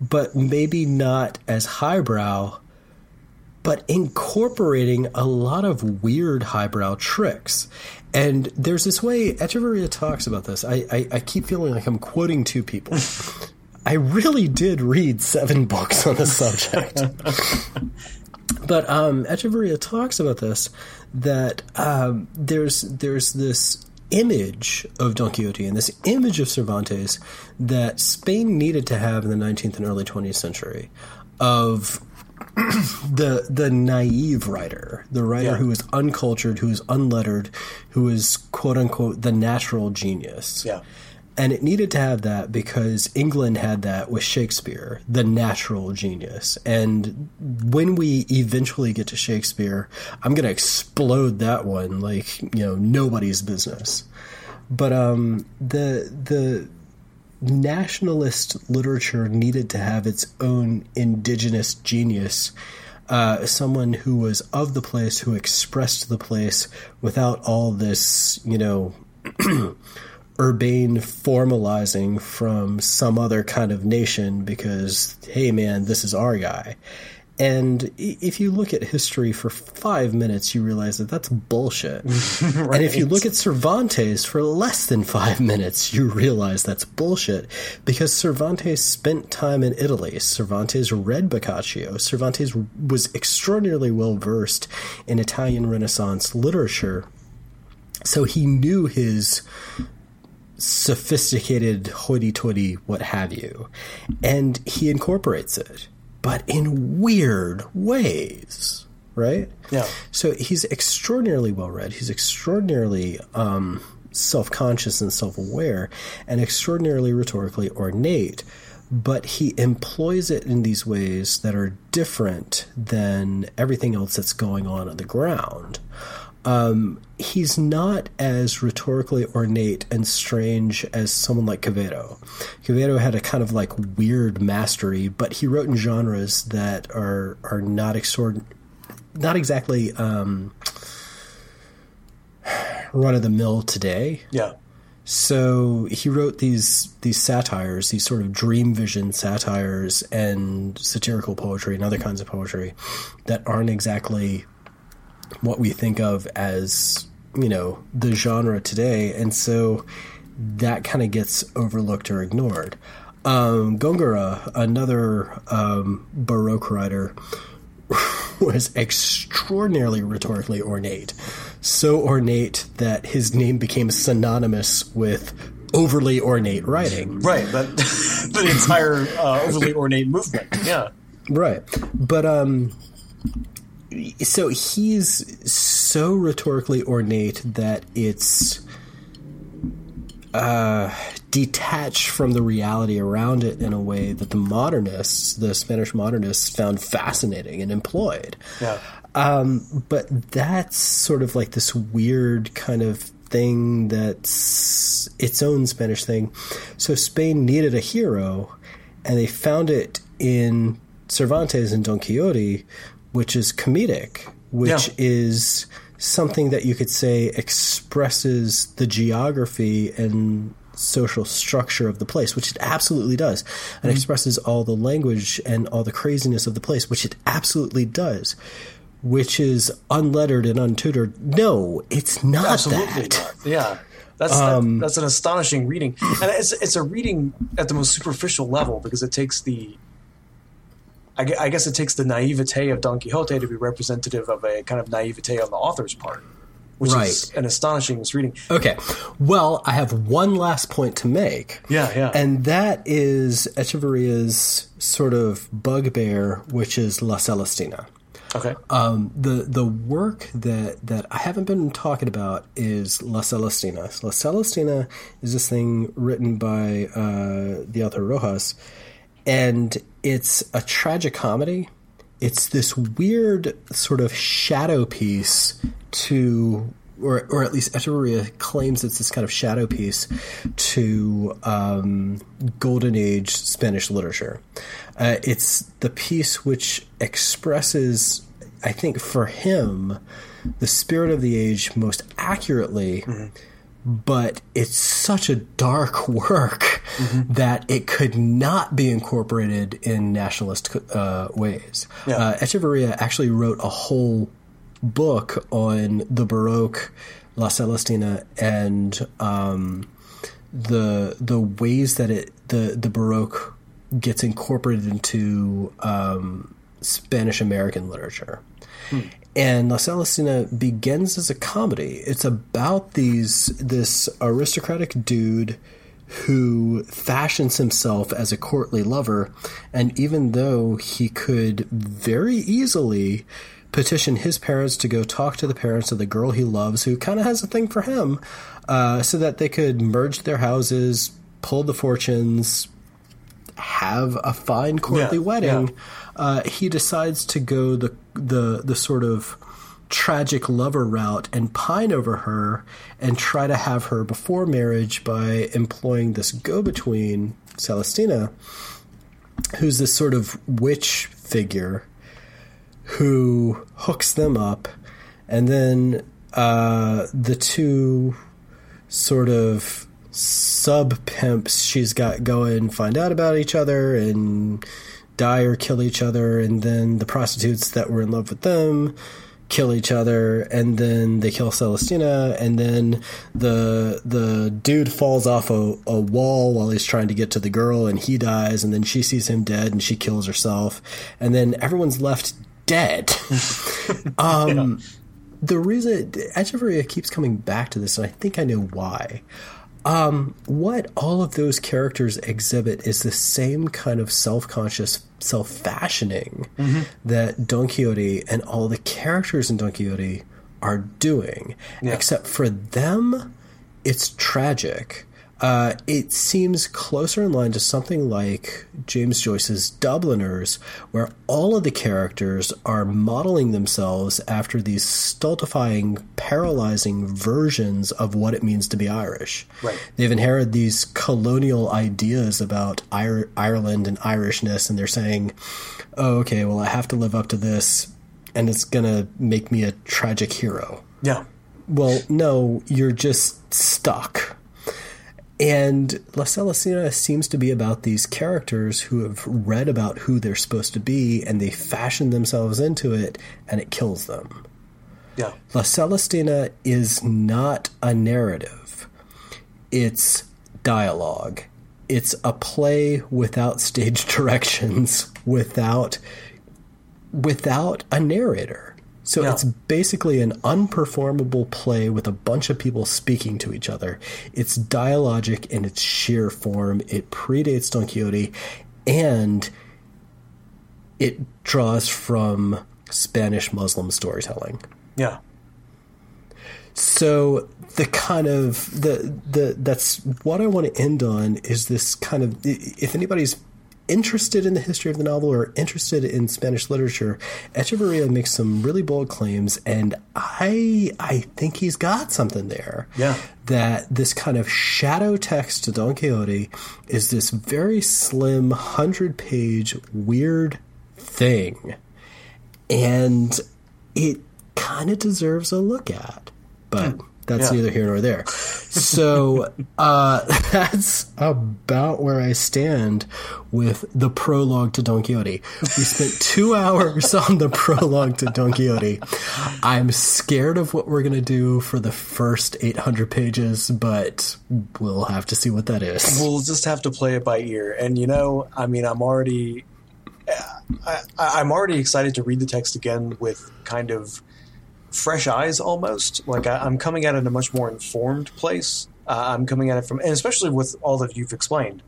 but maybe not as highbrow, but incorporating a lot of weird highbrow tricks. And there's this way Echevarría talks about this. I, I, I keep feeling like I'm quoting two people. I really did read seven books on the subject. but um, Echevarría talks about this that um, there's there's this image of Don Quixote and this image of Cervantes that Spain needed to have in the 19th and early 20th century of the the naive writer, the writer
Yeah.
who is uncultured, who is unlettered, who is quote unquote the natural genius.
Yeah.
And it needed to have that because England had that with Shakespeare, the natural genius. And when we eventually get to Shakespeare, I'm going to explode that one like, you know, nobody's business. But um the the nationalist literature needed to have its own indigenous genius. Uh, someone who was of the place, who expressed the place without all this, you know, urbane formalizing from some other kind of nation because, hey man, this is our guy. And if you look at history for five minutes, you realize that that's bullshit. And if you look at Cervantes for less than five minutes, you realize that's bullshit because Cervantes spent time in Italy. Cervantes read Boccaccio. Cervantes was extraordinarily well versed in Italian Renaissance literature. So he knew his sophisticated hoity toity, what have you. And he incorporates it, but in weird ways, right?
Yeah.
So he's extraordinarily well read. He's extraordinarily um, self conscious and self aware, and extraordinarily rhetorically ornate. But he employs it in these ways that are different than everything else that's going on on the ground. Um, he's not as rhetorically ornate and strange as someone like Quevedo. Quevedo had a kind of like weird mastery, but he wrote in genres that are are not extraordinary not exactly um, run of the mill today.
Yeah.
So he wrote these these satires, these sort of dream vision satires and satirical poetry and other kinds of poetry that aren't exactly what we think of as you know the genre today, and so that kind of gets overlooked or ignored. Um, Gongora, another um, Baroque writer, was extraordinarily rhetorically ornate. So ornate that his name became synonymous with overly ornate writing.
Right. But the entire uh, overly ornate movement. Yeah.
Right. But um so he's so rhetorically ornate that it's uh detached from the reality around it in a way that the modernists, the Spanish modernists found fascinating and employed.
Yeah.
Um, but that's sort of like this weird kind of thing that's its own Spanish thing. So Spain needed a hero, and they found it in Cervantes and Don Quixote, which is comedic, which
Yeah.
is something that you could say expresses the geography and social structure of the place, which it absolutely does, and mm-hmm. expresses all the language and all the craziness of the place, which it absolutely does. Which is unlettered and untutored. No, it's not
Absolutely
that.
not. Yeah. That's that, um, that's an astonishing reading, and it's it's a reading at the most superficial level because it takes the, I, I guess it takes the naivete of Don Quixote to be representative of a kind of naivete on the author's part, which is an astonishing reading.
Okay. Well, I have one last point to make.
Yeah, yeah.
And that is Echevarría's sort of bugbear, which is La Celestina.
Okay,
Um, the the work that that I haven't been talking about is La Celestina. La Celestina is this thing written by uh, the author Rojas, and it's a tragic comedy. It's this weird sort of shadow piece to, or or at least Echevarría claims it's this kind of shadow piece to um, Golden Age Spanish literature. Uh, it's the piece which expresses, I think, for him, the spirit of the age most accurately. But it's such a dark work that it could not be incorporated in nationalist uh, ways.
Yeah.
Uh, Echevarría actually wrote a whole book on the Baroque, La Celestina, and um, the the ways that it the the Baroque gets incorporated into um, Spanish American literature. And La Celestina begins as a comedy. It's about these this aristocratic dude who fashions himself as a courtly lover, and even though he could very easily petition his parents to go talk to the parents of the girl he loves, who kind of has a thing for him, uh, so that they could merge their houses, pull the fortunes, have a fine courtly
Yeah,
wedding,
yeah.
uh, he decides to go the the the sort of tragic lover route and pine over her and try to have her before marriage by employing this go-between Celestina, who's this sort of witch figure who hooks them up, and then uh, the two sort of sub pimps she's got going find out about each other and die or kill each other, and then the prostitutes that were in love with them kill each other, and then they kill Celestina, and then the the dude falls off a, a wall while he's trying to get to the girl, and he dies, and then she sees him dead, and she kills herself, and then everyone's left dead. um, The reason Echevarría keeps coming back to this, and I think I know why. Um, what all of those characters exhibit is the same kind of self-conscious self-fashioning that Don Quixote and all the characters in Don Quixote are doing. Except for them, it's tragic. Uh, it seems closer in line to something like James Joyce's Dubliners, where all of the characters are modeling themselves after these stultifying, paralyzing versions of what it means to be Irish.
Right.
They've inherited these colonial ideas about Ir- Ireland and Irishness, and they're saying, oh, okay, well, I have to live up to this, and it's going to make me a tragic hero.
Yeah.
Well, no, you're just stuck. And La Celestina seems to be about these characters who have read about who they're supposed to be and they fashion themselves into it and it kills them.
Yeah.
La Celestina is not a narrative, it's dialogue. It's a play without stage directions, without without a narrator. So
Yeah.
it's basically an unperformable play with a bunch of people speaking to each other. It's dialogic in its sheer form. It predates Don Quixote and it draws from Spanish Muslim storytelling.
Yeah.
So the kind of the the that's what I want to end on is this kind of if anybody's interested in the history of the novel or interested in Spanish literature, Echevarría makes some really bold claims, and I I think he's got something there.
Yeah.
That this kind of shadow text to Don Quixote is this very slim hundred page weird thing, and it kind of deserves a look at, but. Hmm. That's
Yeah.
neither here nor there. So uh, that's about where I stand with the prologue to Don Quixote. We spent two hours on the prologue to Don Quixote. I'm scared of what we're going to do for the first 800 pages, but we'll have to see what that is.
We'll just have to play it by ear. And you know, I mean, I'm already, I, I- I'm already excited to read the text again with kind of fresh eyes, almost. Like I, I'm coming at it in a much more informed place. Uh, I'm coming at it from, and especially with all that you've explained.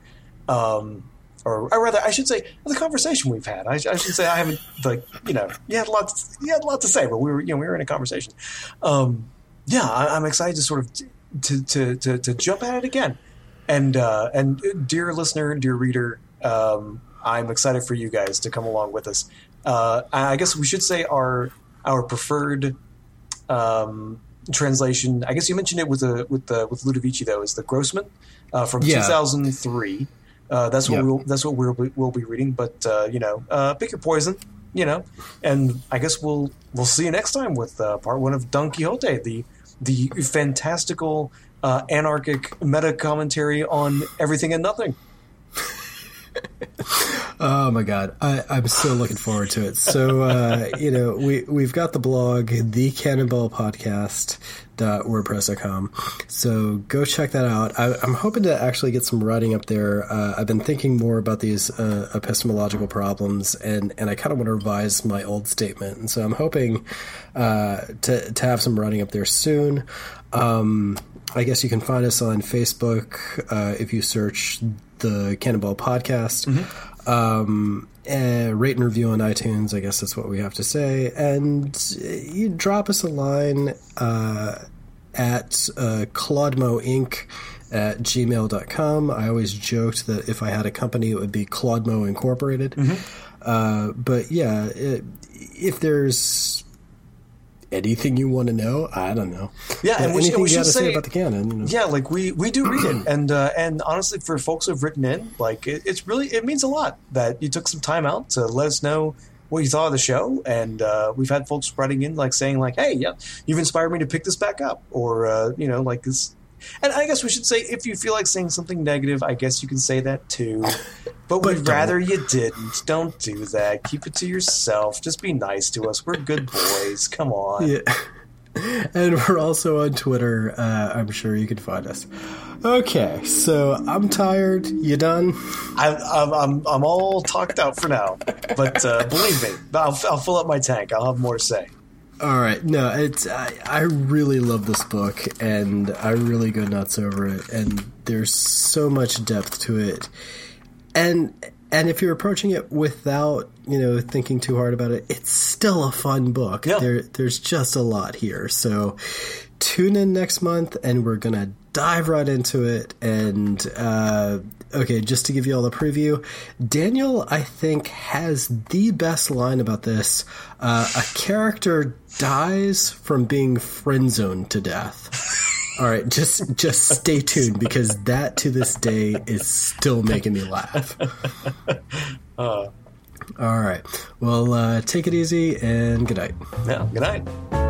Um, or, or rather, I should say the conversation we've had. I, I should say I haven't like you know you had a lot to, you had a lot to say, but we were you know we were in a conversation. Um, yeah, I, I'm excited to sort of to, to to to jump at it again. And uh, and uh, dear listener, dear reader, um, I'm excited for you guys to come along with us. Uh, I guess we should say our our preferred um, translation. I guess you mentioned it with the with the with Ludovici though is the Grossman uh, from
Yeah.
2003. Uh, that's what
Yeah.
we'll that's what we'll be, we'll be reading. But uh, you know, uh, pick your poison. You know, and I guess we'll we'll see you next time with uh, part one of Don Quixote, the the fantastical uh, anarchic meta commentary on everything and nothing.
Oh my god, I, I'm so looking forward to it. So uh, you know, we we've got the blog, the Canon Ball Podcast wordpress.com so go check that out. I, am hoping to actually get some writing up there. Uh, i've been thinking more about these uh, epistemological problems and, and i kind of want to revise my old statement. And so i'm hoping uh, to, to have some writing up there soon. Um, i guess you can find us on facebook uh, if you search the Canon Ball podcast mm-hmm. um, uh, rate and review on iTunes. I guess that's what we have to say. And you drop us a line uh, at uh, Claudemo Inc. at gmail.com. I always joked that if I had a company, it would be Claudemo Incorporated. Mm-hmm. Uh, but yeah, it, if there's anything you want to know, I don't know.
Yeah,
and
we,
anything
we
you got to
say
say about the canon. You know?
Yeah, like we we do read it, and uh, and honestly, for folks who've written in, like it, it's really it means a lot that you took some time out to let us know what you thought of the show. And uh, we've had folks writing in like saying like, "Hey, yeah, you've inspired me to pick this back up," or uh, you know, like this. And I guess we should say if you feel like saying something negative, I guess you can say that too. But,
But
we'd rather you didn't. Don't do that. Keep it to yourself. Just be nice to us. We're good boys. Come on.
Yeah. And we're also on Twitter. Uh, I'm sure you can find us. Okay, so I'm tired. You done?
I, I'm, I'm I'm all talked out for now, but uh, believe me, I'll, I'll fill up my tank. I'll have more to say.
All right. No, it's I, I really love this book, and I really go nuts over it. And there's so much depth to it, and and if you're approaching it without you know thinking too hard about it, it's still a fun book.
Yeah.
There, there's just a lot here. So tune in next month, and we're gonna dive right into it. And uh, okay, just to give you all a preview, Daniel, I think, has the best line about this. Uh, a character dies from being friend zoned to death. All right, just just stay tuned because that to this day is still making me laugh. All right, well, uh, take it easy and good night.
Yeah. Good night.